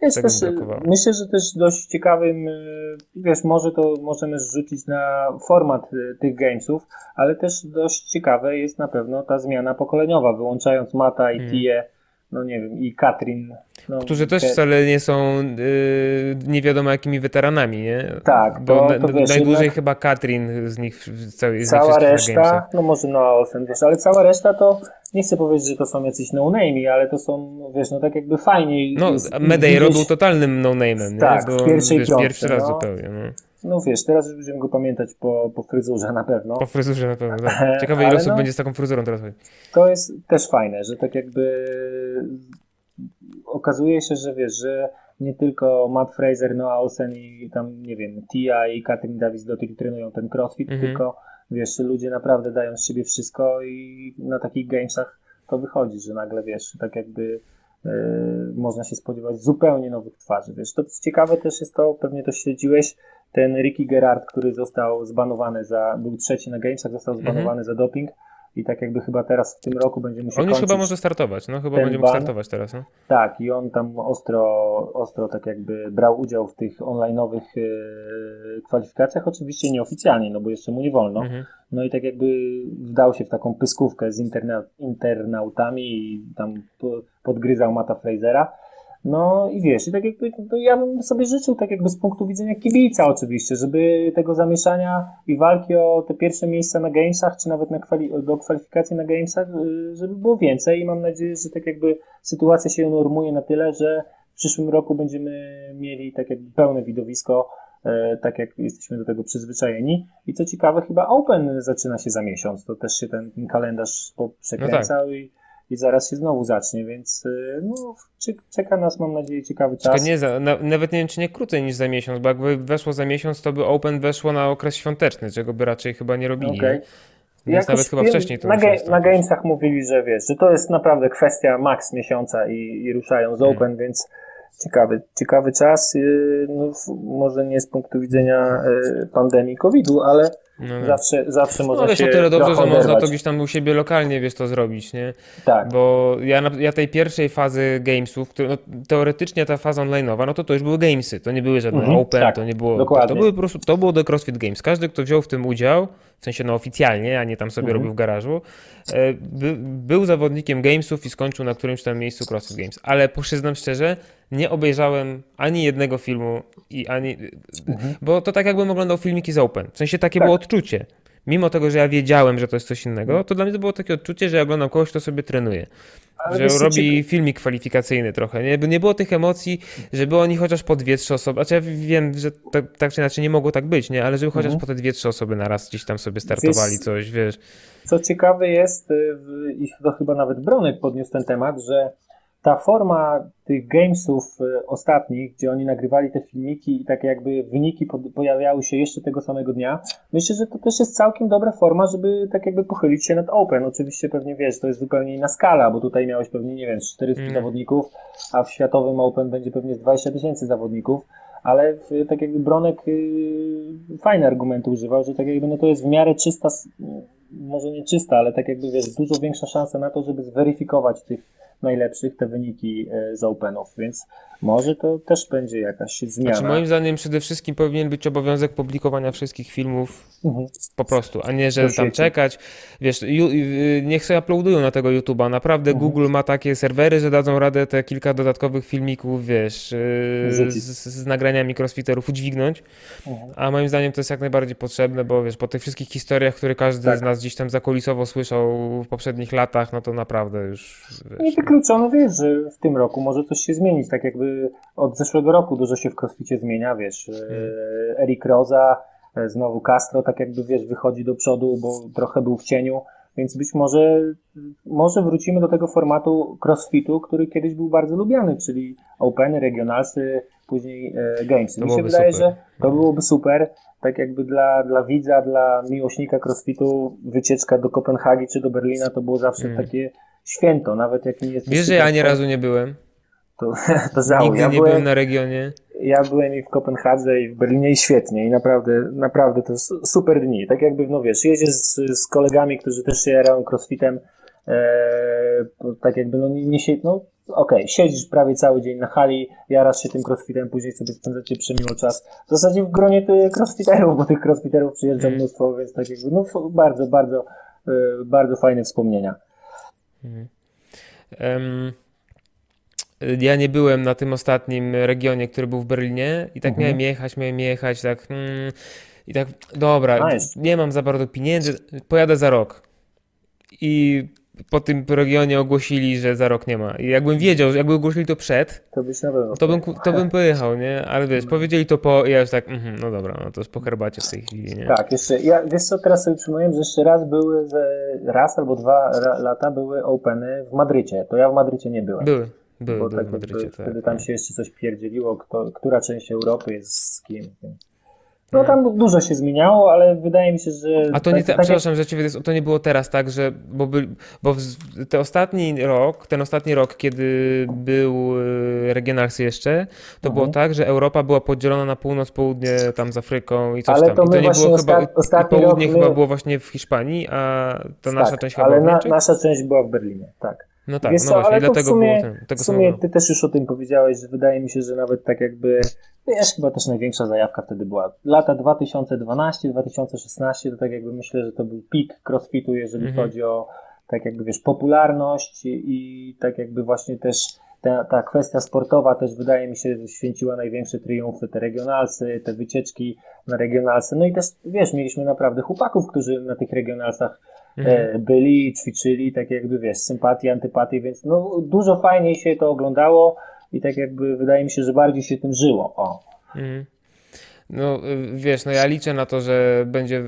Wiesz, też, y, myślę, że też dość ciekawym, y, wiesz, może to możemy zrzucić na format y, tych gamesów, ale też dość ciekawe jest na pewno ta zmiana pokoleniowa, wyłączając Mata i Mm. Tię, no nie wiem, i Katrin. No, Którzy też te- wcale nie są yy, nie wiadomo jakimi weteranami, nie? Tak, Bo to- to wiesz, najdłużej jednak- chyba Katrin z nich, z całej, z Cała reszta, no może Noah Olsen, wiesz, ale cała reszta to, nie chcę powiedzieć, że to są jacyś no-name, ale to są, wiesz, no tak jakby fajnie. No, Medeiro był totalnym no-name'em, nie? Tak, Bo, w pierwszej wiesz, piątce, pierwszy raz no. zupełnie, no. No wiesz, teraz już będziemy go pamiętać po, po fryzurze na pewno. Po fryzurze na pewno, tak. Ciekawe ile osób no- będzie z taką fryzurą teraz. To jest też fajne, że tak jakby okazuje się, że wiesz, że nie tylko Matt Fraser, Noah Olsen i tam, nie wiem, Tia i Katrin Davis do tych trenują ten crossfit, Mhm. tylko wiesz, ludzie naprawdę dają z siebie wszystko i na takich gamesach to wychodzi, że nagle wiesz, tak jakby e, można się spodziewać zupełnie nowych twarzy. Wiesz, to ciekawe też jest to, pewnie to śledziłeś, ten Ricky Gerard, który został zbanowany za, był trzeci na gamesach, został Mhm. zbanowany za doping i tak jakby chyba teraz w tym roku będzie musiał On już chyba może startować, no chyba będzie mógł ban. startować teraz, no. Tak, i on tam ostro, ostro tak jakby brał udział w tych online'owych e, kwalifikacjach, oczywiście nieoficjalnie, no bo jeszcze mu nie wolno. Mhm. No i tak jakby wdał się w taką pyskówkę z interna, internautami i tam po- podgryzał Mata Frasera. No i wiesz, i tak jakby no ja bym sobie życzył tak jakby z punktu widzenia kibica oczywiście, żeby tego zamieszania i walki o te pierwsze miejsca na Gamesach, czy nawet na kwali- do kwalifikacji na Gamesach, y, żeby było więcej. I mam nadzieję, że tak jakby sytuacja się normuje na tyle, że w przyszłym roku będziemy mieli tak jakby pełne widowisko, e, tak jak jesteśmy do tego przyzwyczajeni. I co ciekawe, chyba Open zaczyna się za miesiąc, to też się ten, ten kalendarz przekręcał i, i zaraz się znowu zacznie, więc y, no, czeka nas, mam nadzieję, ciekawy czas. nie za, na, nawet nie wiem, czy nie krócej niż za miesiąc, bo jakby weszło za miesiąc, to by Open weszło na okres świąteczny, czego by raczej chyba nie robili. Okay. Więc nawet chyba wcześniej to Na, ga na Gamesach mówili, że wiesz, że to jest naprawdę kwestia maks miesiąca i, i ruszają z hmm. Open, więc ciekawy, ciekawy czas. Y, no, może nie z punktu widzenia y, pandemii COVID-u, ale no, zawsze, zawsze można no, się tyle dobrze, że można to gdzieś tam u siebie lokalnie, wiesz, to zrobić, nie? Tak. Bo ja, ja tej pierwszej fazy gamesów, które, no, teoretycznie ta faza online'owa, no to to już były gamesy, to nie były żadne mhm, open, tak, to nie było, dokładnie. to były po prostu, to było do CrossFit Games. Każdy, kto wziął w tym udział, w sensie no oficjalnie, a nie tam sobie mhm. robił w garażu, e, by, był zawodnikiem gamesów i skończył na którymś tam miejscu CrossFit Games. Ale przyznam szczerze, nie obejrzałem ani jednego filmu i ani. Mhm. Bo to tak jakbym oglądał filmiki z Open. W sensie takie tak. było odczucie. Mimo tego, że ja wiedziałem, że to jest coś innego, to dla mnie to było takie odczucie, że ja oglądam kogoś, kto sobie trenuje. Ale że robi filmik kwalifikacyjny trochę. Nie? nie było tych emocji, żeby oni chociaż po dwie, trzy osoby. Znaczy ja wiem, że tak, tak czy inaczej nie mogło tak być, nie? Ale żeby chociaż mhm. po te dwie, trzy osoby na raz gdzieś tam sobie startowali wiesz, coś, wiesz. Co ciekawe jest, y, i to chyba nawet Bronek podniósł ten temat, że ta forma tych gamesów e, ostatnich, gdzie oni nagrywali te filmiki i tak jakby wyniki pojawiały się jeszcze tego samego dnia, myślę, że to też jest całkiem dobra forma, żeby tak jakby pochylić się nad Open. Oczywiście pewnie wiesz, to jest zupełnie inna skala, bo tutaj miałeś pewnie, nie wiem, 400 mm. zawodników, a w światowym Open będzie pewnie 20 tysięcy zawodników, ale tak jakby Bronek yy, fajne argumenty używał, że tak jakby no to jest w miarę czysta, może nie czysta, ale tak jakby wiesz, dużo większa szansa na to, żeby zweryfikować tych najlepszych te wyniki e, z Openów, więc może to też będzie jakaś zmiana. Znaczy moim zdaniem przede wszystkim powinien być obowiązek publikowania wszystkich filmów mhm. po prostu, a nie, że tam czekać. Wiesz, ju, niech sobie uploadują na tego YouTube'a. Naprawdę mhm. Google ma takie serwery, że dadzą radę te kilka dodatkowych filmików, wiesz, e, z, z, nagraniami crossfiterów udźwignąć, mhm. a moim zdaniem to jest jak najbardziej potrzebne, bo wiesz, po tych wszystkich historiach, które każdy tak. z nas gdzieś tam zakulisowo słyszał w poprzednich latach, no to naprawdę już... Wiesz, wykluczone, wiesz, że w tym roku może coś się zmienić, tak jakby od zeszłego roku dużo się w crossficie zmienia, wiesz, hmm. Eric Roza, e, znowu Castro, tak jakby, wiesz, wychodzi do przodu, bo trochę był w cieniu, więc być może, może wrócimy do tego formatu crossfitu, który kiedyś był bardzo lubiany, czyli Openy, Regionalsy, później e, Gamesy. Mi się wydaje, super. że to byłoby super, tak jakby dla, dla widza, dla miłośnika crossfitu wycieczka do Kopenhagi czy do Berlina to było zawsze hmm. takie święto, nawet jak nie jest. Wiesz, że ja ani razu nie byłem. To, to żałuję. Nigdy ja nie byłem, byłem na regionie. Ja byłem i w Kopenhadze i w Berlinie i świetnie i naprawdę, naprawdę to super dni. Tak jakby, no wiesz, jedziesz z, z kolegami, którzy też się jarają crossfitem, e, tak jakby, no nie, nie się, no okej, okay, siedzisz prawie cały dzień na hali, jarasz się tym crossfitem, później sobie spędzacie przemiło czas. W zasadzie w gronie tych crossfiterów, bo tych crossfiterów przyjeżdża mm. mnóstwo, więc tak jakby, no bardzo, bardzo, e, bardzo fajne wspomnienia. Um, ja nie byłem na tym ostatnim regionie, który był w Berlinie i tak mhm. miałem jechać, miałem jechać, tak mm, i tak, dobra, nice. nie mam za bardzo pieniędzy, pojadę za rok. I po tym regionie ogłosili, że za rok nie ma. I jakbym wiedział, że jakby ogłosili to przed, to, byś na pewno to, bym, to bym pojechał, nie? Ale wiesz, powiedzieli to po ja już tak, mm, no dobra, no to już po herbacie w tej chwili, nie? Tak, jeszcze, ja, wiesz co, teraz sobie przypomniałem, że jeszcze raz były, raz albo dwa lata były Openy w Madrycie. To ja w Madrycie nie byłem. Były. Były, były tak w Madrycie, tak. Wtedy tam się jeszcze coś pierdzieliło, kto, która część Europy jest z kim. No tam dużo się zmieniało, ale wydaje mi się, że... A to nie, tak, przepraszam, że to nie było teraz tak, że, bo, by, bo ten ostatni rok, ten ostatni rok, kiedy był e, Regionalsy jeszcze, to mhm. było tak, że Europa była podzielona na północ, południe tam z Afryką i coś ale tam. To I to nie było chyba, ostatni południe rok chyba my... było właśnie w Hiszpanii, a ta tak, nasza część chyba ale na, nasza część była w Berlinie, tak. No tak, Wiesz no właśnie, dlatego sumie, było ten, tego W sumie ty też już o tym powiedziałeś, że wydaje mi się, że nawet tak jakby, wiesz, chyba też największa zajawka wtedy była. Lata 2012-2016 to tak jakby myślę, że to był pik crossfitu, jeżeli mhm. chodzi o tak jakby, wiesz, popularność i tak jakby właśnie też ta, ta kwestia sportowa też wydaje mi się, że święciła największe triumfy, te regionalsy, te wycieczki na regionalsy. No i też, wiesz, mieliśmy naprawdę chłopaków, którzy na tych regionalsach mhm. E, byli, ćwiczyli, tak jakby wiesz, sympatii, antypatii, więc no dużo fajniej się to oglądało i tak jakby wydaje mi się, że bardziej się tym żyło. O. Mhm. No wiesz, no ja liczę na to, że będzie,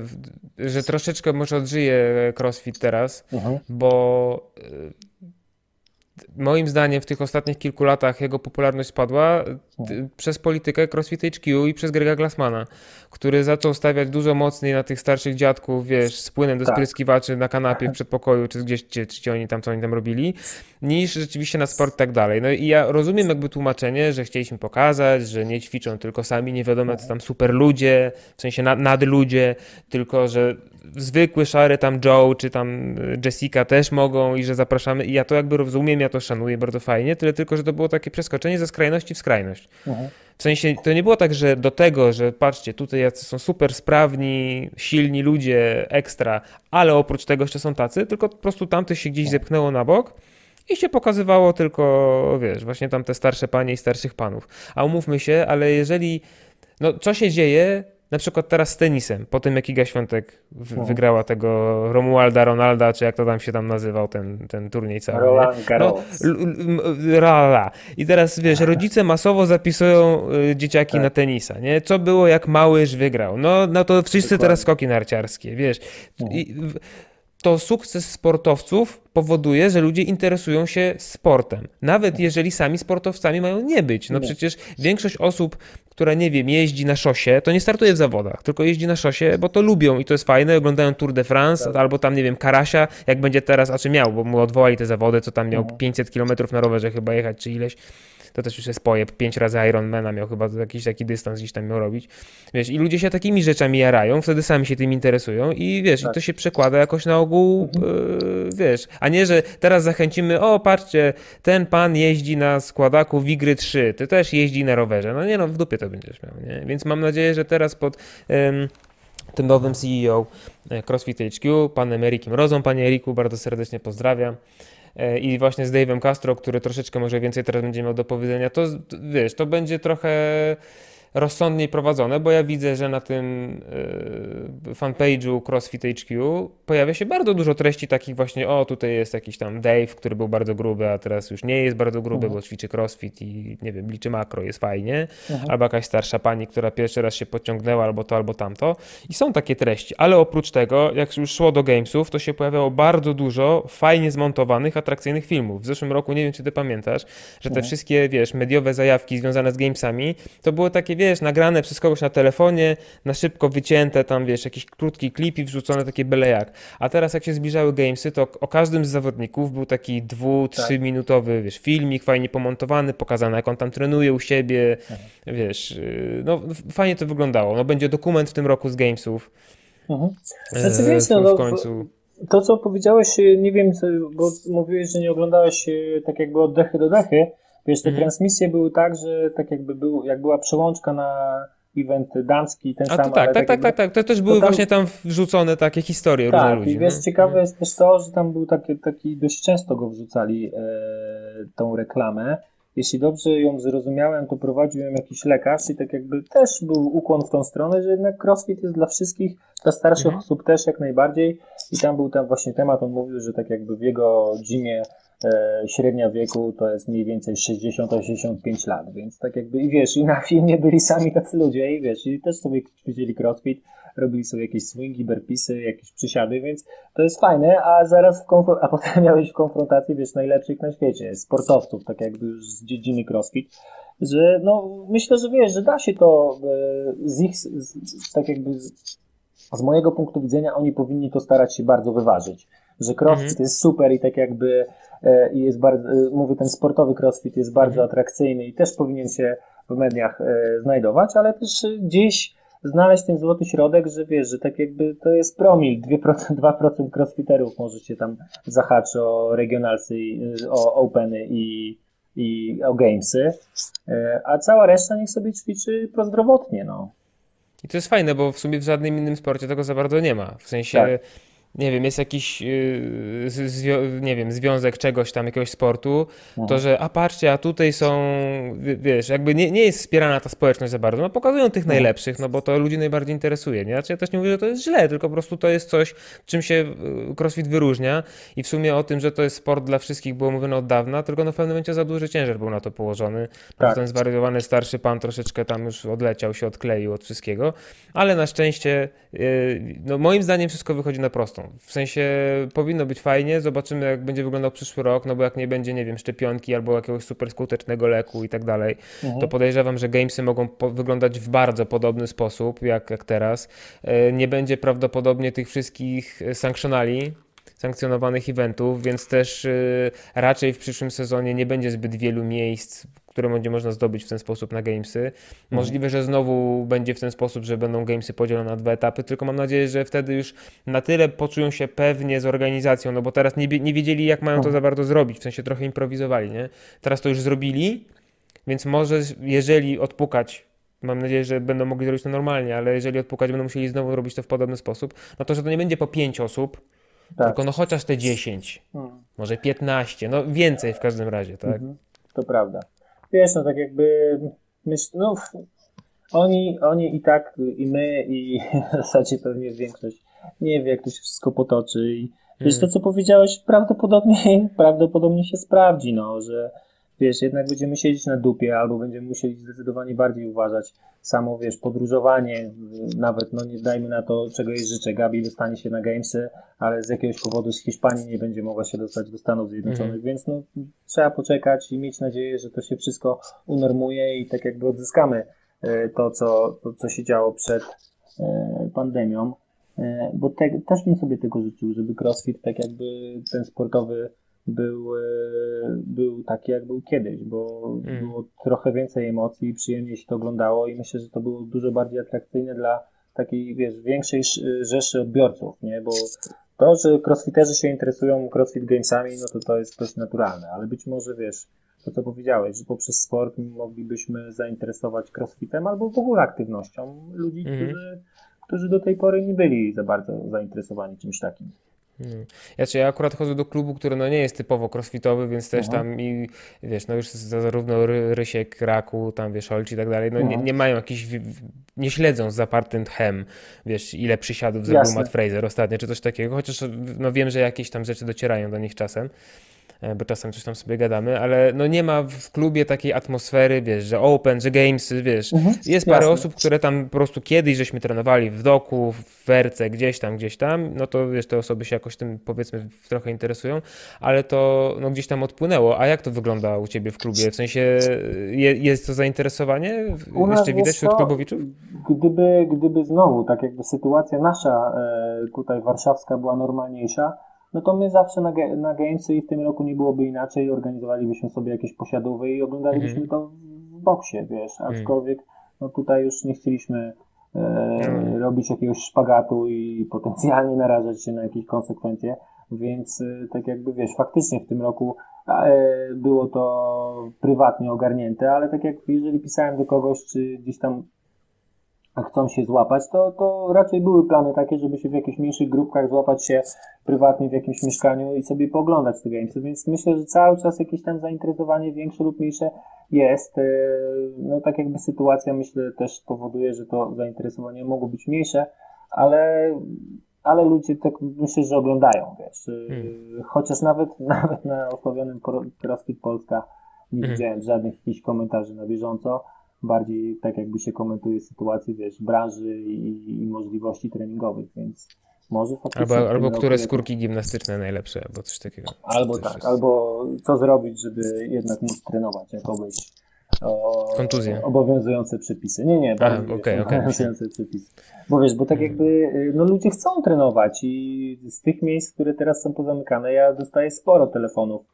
że troszeczkę może odżyje CrossFit teraz, mhm. bo moim zdaniem w tych ostatnich kilku latach jego popularność spadła przez politykę CrossFit HQ i przez Grega Glassmana, który zaczął stawiać dużo mocniej na tych starszych dziadków, wiesz, z płynem do Tak. spryskiwaczy na kanapie w przedpokoju, czy gdzieś, czy, czy oni tam, co oni tam robili, niż rzeczywiście na sport i tak dalej. No i ja rozumiem jakby tłumaczenie, że chcieliśmy pokazać, że nie ćwiczą tylko sami nie wiadomo co tam super ludzie, w sensie nad, nadludzie, tylko że zwykły szary tam Joe czy tam y, Jessica też mogą i że zapraszamy i ja to jakby rozumiem, ja to szanuję bardzo fajnie, tyle tylko, że to było takie przeskoczenie ze skrajności w skrajność. W sensie to nie było tak, że do tego, że patrzcie, tutaj jacy są super sprawni, silni ludzie, ekstra, ale oprócz tego jeszcze są tacy, tylko po prostu tamtych się gdzieś zepchnęło na bok i się pokazywało tylko, wiesz, właśnie tam te starsze panie i starszych panów. A umówmy się, ale jeżeli, no co się dzieje na przykład teraz z tenisem, po tym jak Iga Świątek w, Mhm. wygrała tego Romualda Ronalda, czy jak to tam się tam nazywał, ten, ten turniej cały. Roland Garros. No, m- rala. I teraz wiesz, rodzice masowo zapisują y, dzieciaki Tak. na tenisa, nie? Co było jak Małyż wygrał? No, no to wszyscy Dokładnie. teraz skoki narciarskie, wiesz. Mhm. I w- to sukces sportowców powoduje, że ludzie interesują się sportem. Nawet jeżeli sami sportowcami mają nie być. No Tak. Przecież większość osób, która nie wiem, jeździ na szosie, to nie startuje w zawodach, tylko jeździ na szosie, bo to lubią i to jest fajne, oglądają Tour de France Tak. albo tam, nie wiem, Karasia, jak będzie teraz, a czy miał, bo mu odwołali te zawody, co tam miał Mhm. 500 km na rowerze chyba jechać, czy ileś. To też już jest pojeb. Pięć razy Ironmana miał chyba jakiś taki dystans gdzieś tam miał robić. Wiesz, i ludzie się takimi rzeczami jarają, wtedy sami się tym interesują i wiesz, Tak. i to się przekłada jakoś na ogół, yy, wiesz, a nie, że teraz zachęcimy, o patrzcie, ten pan jeździ na składaku Wigry 3, ty też jeździ na rowerze. No nie no, w dupie to będziesz miał, nie? Więc mam nadzieję, że teraz pod em, tym nowym CEO e, CrossFit HQ, panem Erikiem Rozą, panie Eriku, bardzo serdecznie pozdrawiam. E, I właśnie z Dave'em Castro, który troszeczkę może więcej teraz będzie miał do powiedzenia, to wiesz, to będzie trochę rozsądniej prowadzone, bo ja widzę, że na tym y, fanpage'u CrossFit HQ pojawia się bardzo dużo treści takich właśnie, o tutaj jest jakiś tam Dave, który był bardzo gruby, a teraz już nie jest bardzo gruby, bo ćwiczy CrossFit i nie wiem, liczy makro, jest fajnie, Mhm. albo jakaś starsza pani, która pierwszy raz się podciągnęła, albo to, albo tamto. I są takie treści, ale oprócz tego, jak już szło do Gamesów, to się pojawiało bardzo dużo fajnie zmontowanych, atrakcyjnych filmów. W zeszłym roku, nie wiem czy ty pamiętasz, że te Mhm. wszystkie, wiesz, mediowe zajawki związane z Gamesami, to były takie, wiesz, nagrane przez kogoś na telefonie, na szybko wycięte tam, wiesz, jakiś krótki klip i wrzucone takie byle jak. A teraz jak się zbliżały Gamesy, to o każdym z zawodników był taki dwu, Tak. trzyminutowy, wiesz, filmik fajnie pomontowany, pokazane jak on tam trenuje u siebie, Tak. wiesz, yy, no fajnie to wyglądało. No będzie dokument w tym roku z Gamesów. Mhm. e, Znaczy, wiesz, no, w końcu. To, co powiedziałeś, nie wiem, bo mówiłeś, że nie oglądałeś e, tak jakby od dechy do dechy. Wiesz, te Mhm. transmisje były tak, że tak jakby był, jak była przełączka na event damski, ten A sam, to tak, tak, tak, jakby- tak, tak. To też były tam- właśnie tam wrzucone takie historie różne Tak, ludzi. i wiesz, no. ciekawe jest też to, że tam był taki, taki dość często go wrzucali e, tą reklamę. Jeśli dobrze ją zrozumiałem, to prowadził ją jakiś lekarz i tak jakby też był ukłon w tą stronę, że jednak crossfit jest dla wszystkich, dla starszych Mhm. osób też jak najbardziej. I tam był tam właśnie temat, on mówił, że tak jakby w jego gymie e, średnia wieku to jest mniej więcej 60-65 lat, więc tak jakby i wiesz, i na filmie byli sami tacy ludzie i wiesz, i też sobie ćwiczyli crossfit, robili sobie jakieś swingi, burpeesy, jakieś przysiady, więc to jest fajne, a zaraz w a potem miałeś w konfrontacji, wiesz, najlepszych na świecie, sportowców, tak jakby już z dziedziny crossfit, że no myślę, że wiesz, że da się to e, z ich, z, tak jakby z, z mojego punktu widzenia oni powinni to starać się bardzo wyważyć, że crossfit Mhm. jest super i tak jakby e, i jest bardzo, e, mówię, ten sportowy crossfit jest bardzo Mhm. atrakcyjny i też powinien się w mediach e, znajdować, ale też e, gdzieś znaleźć ten złoty środek, że wiesz, że tak jakby to jest promil, 2%, 2% crossfiterów może się tam zahaczy o regionalsy, o openy i, i o gamesy, e, a cała reszta niech sobie ćwiczy prozdrowotnie, no. I to jest fajne, bo w sumie w żadnym innym sporcie tego za bardzo nie ma. W sensie, Tak. Nie wiem, jest jakiś, yy, nie wiem, związek czegoś tam, jakiegoś sportu, to Mhm. że a patrzcie, a tutaj są, wie- wiesz, jakby nie, nie jest wspierana ta społeczność za bardzo, no pokazują tych Mhm. najlepszych, no bo to ludzi najbardziej interesuje, nie? Znaczy ja też nie mówię, że to jest źle, tylko po prostu to jest coś, czym się yy, CrossFit wyróżnia i w sumie o tym, że to jest sport dla wszystkich było mówione od dawna, tylko no w pewnym momencie za duży ciężar był na to położony, Tak. tak. ten zwariowany starszy pan troszeczkę tam już odleciał, się odkleił od wszystkiego, ale na szczęście, yy, no moim zdaniem wszystko wychodzi na prostą. W sensie powinno być fajnie, zobaczymy jak będzie wyglądał przyszły rok, no bo jak nie będzie, nie wiem, szczepionki albo jakiegoś super skutecznego leku i tak dalej, Mhm. to podejrzewam, że gamesy mogą wyglądać w bardzo podobny sposób jak, jak teraz. E, Nie będzie prawdopodobnie tych wszystkich e, sanctionali, sankcjonowanych eventów, więc też y, raczej w przyszłym sezonie nie będzie zbyt wielu miejsc, które będzie można zdobyć w ten sposób na gamesy. Możliwe, że znowu będzie w ten sposób, że będą gamesy podzielone na dwa etapy, tylko mam nadzieję, że wtedy już na tyle poczują się pewnie z organizacją, no bo teraz nie, nie wiedzieli, jak mają to za bardzo zrobić, w sensie trochę improwizowali, nie? Teraz to już zrobili, więc może jeżeli odpukać Mam nadzieję, że będą mogli zrobić to normalnie, ale jeżeli odpukać, będą musieli znowu robić to w podobny sposób, no to że to nie będzie po 5 osób, Tak. tylko no chociaż te 10, Mhm. może 15, no więcej w każdym razie, tak? Mhm, to prawda. Wiesz, no tak jakby myśl, no oni, oni i tak, i my, i w zasadzie pewnie większość nie wie, jak to się wszystko potoczy i wiesz, to co powiedziałeś prawdopodobnie, prawdopodobnie się sprawdzi, no, że wiesz, jednak będziemy siedzieć na dupie albo będziemy musieli zdecydowanie bardziej uważać. Samo, wiesz, podróżowanie, y, nawet, no nie dajmy na to, czego jej życzę, Gabi dostanie się na Gamesy, ale z jakiegoś powodu z Hiszpanii nie będzie mogła się dostać do Stanów Zjednoczonych, Mhm. więc no, trzeba poczekać i mieć nadzieję, że to się wszystko unormuje i tak jakby odzyskamy e, to, co, to, co się działo przed e, pandemią, bo te, też bym sobie tego życzył, żeby CrossFit tak jakby ten sportowy był, e, był taki, jak był kiedyś, bo Mm. było trochę więcej emocji, przyjemnie się to oglądało i myślę, że to było dużo bardziej atrakcyjne dla takiej, wiesz, większej sz- rzeszy odbiorców, nie, bo to, że crossfiterzy się interesują crossfit gamesami, no to to jest dość naturalne, ale być może, wiesz, to co powiedziałeś, że poprzez sport moglibyśmy zainteresować crossfitem albo w ogóle aktywnością ludzi, Mhm. którzy, którzy do tej pory nie byli za bardzo zainteresowani czymś takim. No. Ja, czy ja akurat chodzę do klubu, który no nie jest typowo crossfitowy, więc też Aha. tam i wiesz, no już za- zarówno Ry- Rysiek, Raku, tam wiesz, Olci i tak dalej, no nie, Aha. nie mają w- nie śledzą z zapartym tchem, wiesz, ile przysiadów zrobił. Matt Fraser ostatnio, czy coś takiego, chociaż no wiem, że jakieś tam rzeczy docierają do nich czasem, bo czasem coś tam sobie gadamy, ale no nie ma w klubie takiej atmosfery, wiesz, że open, że gamesy, wiesz, jest parę Jasne. osób, które tam po prostu kiedyś żeśmy trenowali w doku, w werce, gdzieś tam, gdzieś tam, no to wiesz, te osoby się jakoś tym powiedzmy trochę interesują, ale to no, gdzieś tam odpłynęło. A jak to wygląda u Ciebie w klubie? W sensie je, jest to zainteresowanie? U Jeszcze widać wśród klubowiczów? Gdyby, gdyby znowu, tak jakby sytuacja nasza e, tutaj warszawska była normalniejsza, no to my zawsze na, na Gamesy i w tym roku nie byłoby inaczej, organizowalibyśmy sobie jakieś posiadówy i oglądalibyśmy Mhm. to w boksie, wiesz, aczkolwiek no tutaj już nie chcieliśmy e, Mhm. robić jakiegoś szpagatu i potencjalnie narażać się na jakieś konsekwencje, więc e, tak jakby wiesz, faktycznie w tym roku e, było to prywatnie ogarnięte, ale tak jak jeżeli pisałem do kogoś, czy gdzieś tam chcą się złapać, to, to raczej były plany takie, żeby się w jakichś mniejszych grupkach złapać się prywatnie w jakimś mieszkaniu i sobie pooglądać te gamesy, więc myślę, że cały czas jakieś tam zainteresowanie większe lub mniejsze jest. E, No tak jakby sytuacja myślę też powoduje, że to zainteresowanie mogło być mniejsze, ale, ale ludzie tak myślę, że oglądają, wiesz. E, Hmm. Chociaż nawet, nawet na osławionym CrossFit Polska nie Mhm. widziałem żadnych jakichś komentarzy na bieżąco bardziej tak jakby się komentuje sytuację, wiesz, branży i, i możliwości treningowych, więc może faktycznie... Albo, albo które jakoś- skórki gimnastyczne najlepsze, albo coś takiego. Albo tak, jest. albo co zrobić, żeby jednak móc trenować, jak obejść o, Kontuzję. obowiązujące przepisy. Nie, nie, A, wiesz, okej. obowiązujące przepisy. Bo wiesz, bo tak Mhm. jakby y, no ludzie chcą trenować i z tych miejsc, które teraz są pozamykane, ja dostaję sporo telefonów,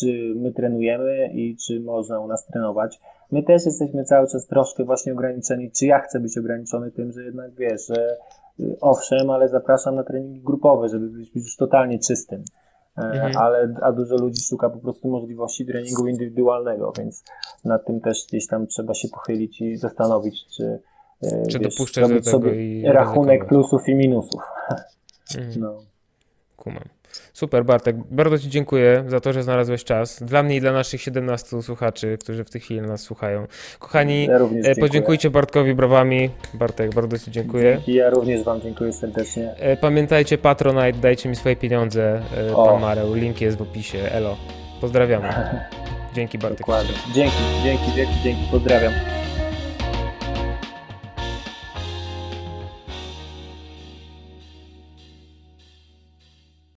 czy my trenujemy i czy można u nas trenować. My też jesteśmy cały czas troszkę właśnie ograniczeni, czy ja chcę być ograniczony tym, że jednak wiesz, że y, owszem, ale zapraszam na treningi grupowe, żeby być już totalnie czystym. E, Mhm. Ale a dużo ludzi szuka po prostu możliwości treningu indywidualnego, więc nad tym też gdzieś tam trzeba się pochylić i zastanowić, czy, e, Czy wiesz, dopuszczać do robić tego sobie rachunek ryzykować. plusów i minusów. Mhm. No. Kumam. Super, Bartek. Bardzo Ci dziękuję za to, że znalazłeś czas. Dla mnie i dla naszych 17 słuchaczy, którzy w tej chwili nas słuchają. Kochani, Ja e, podziękujcie Bartkowi brawami. Bartek, bardzo Ci dziękuję. Dzięki, ja również Wam dziękuję serdecznie. E, Pamiętajcie, Patronite, dajcie mi swoje pieniądze. e, O. Pan Mareł, link jest w opisie. Elo. Pozdrawiamy. Dzięki Bartek. Dokładnie. Dzięki, dzięki, dzięki, dzięki. Pozdrawiam.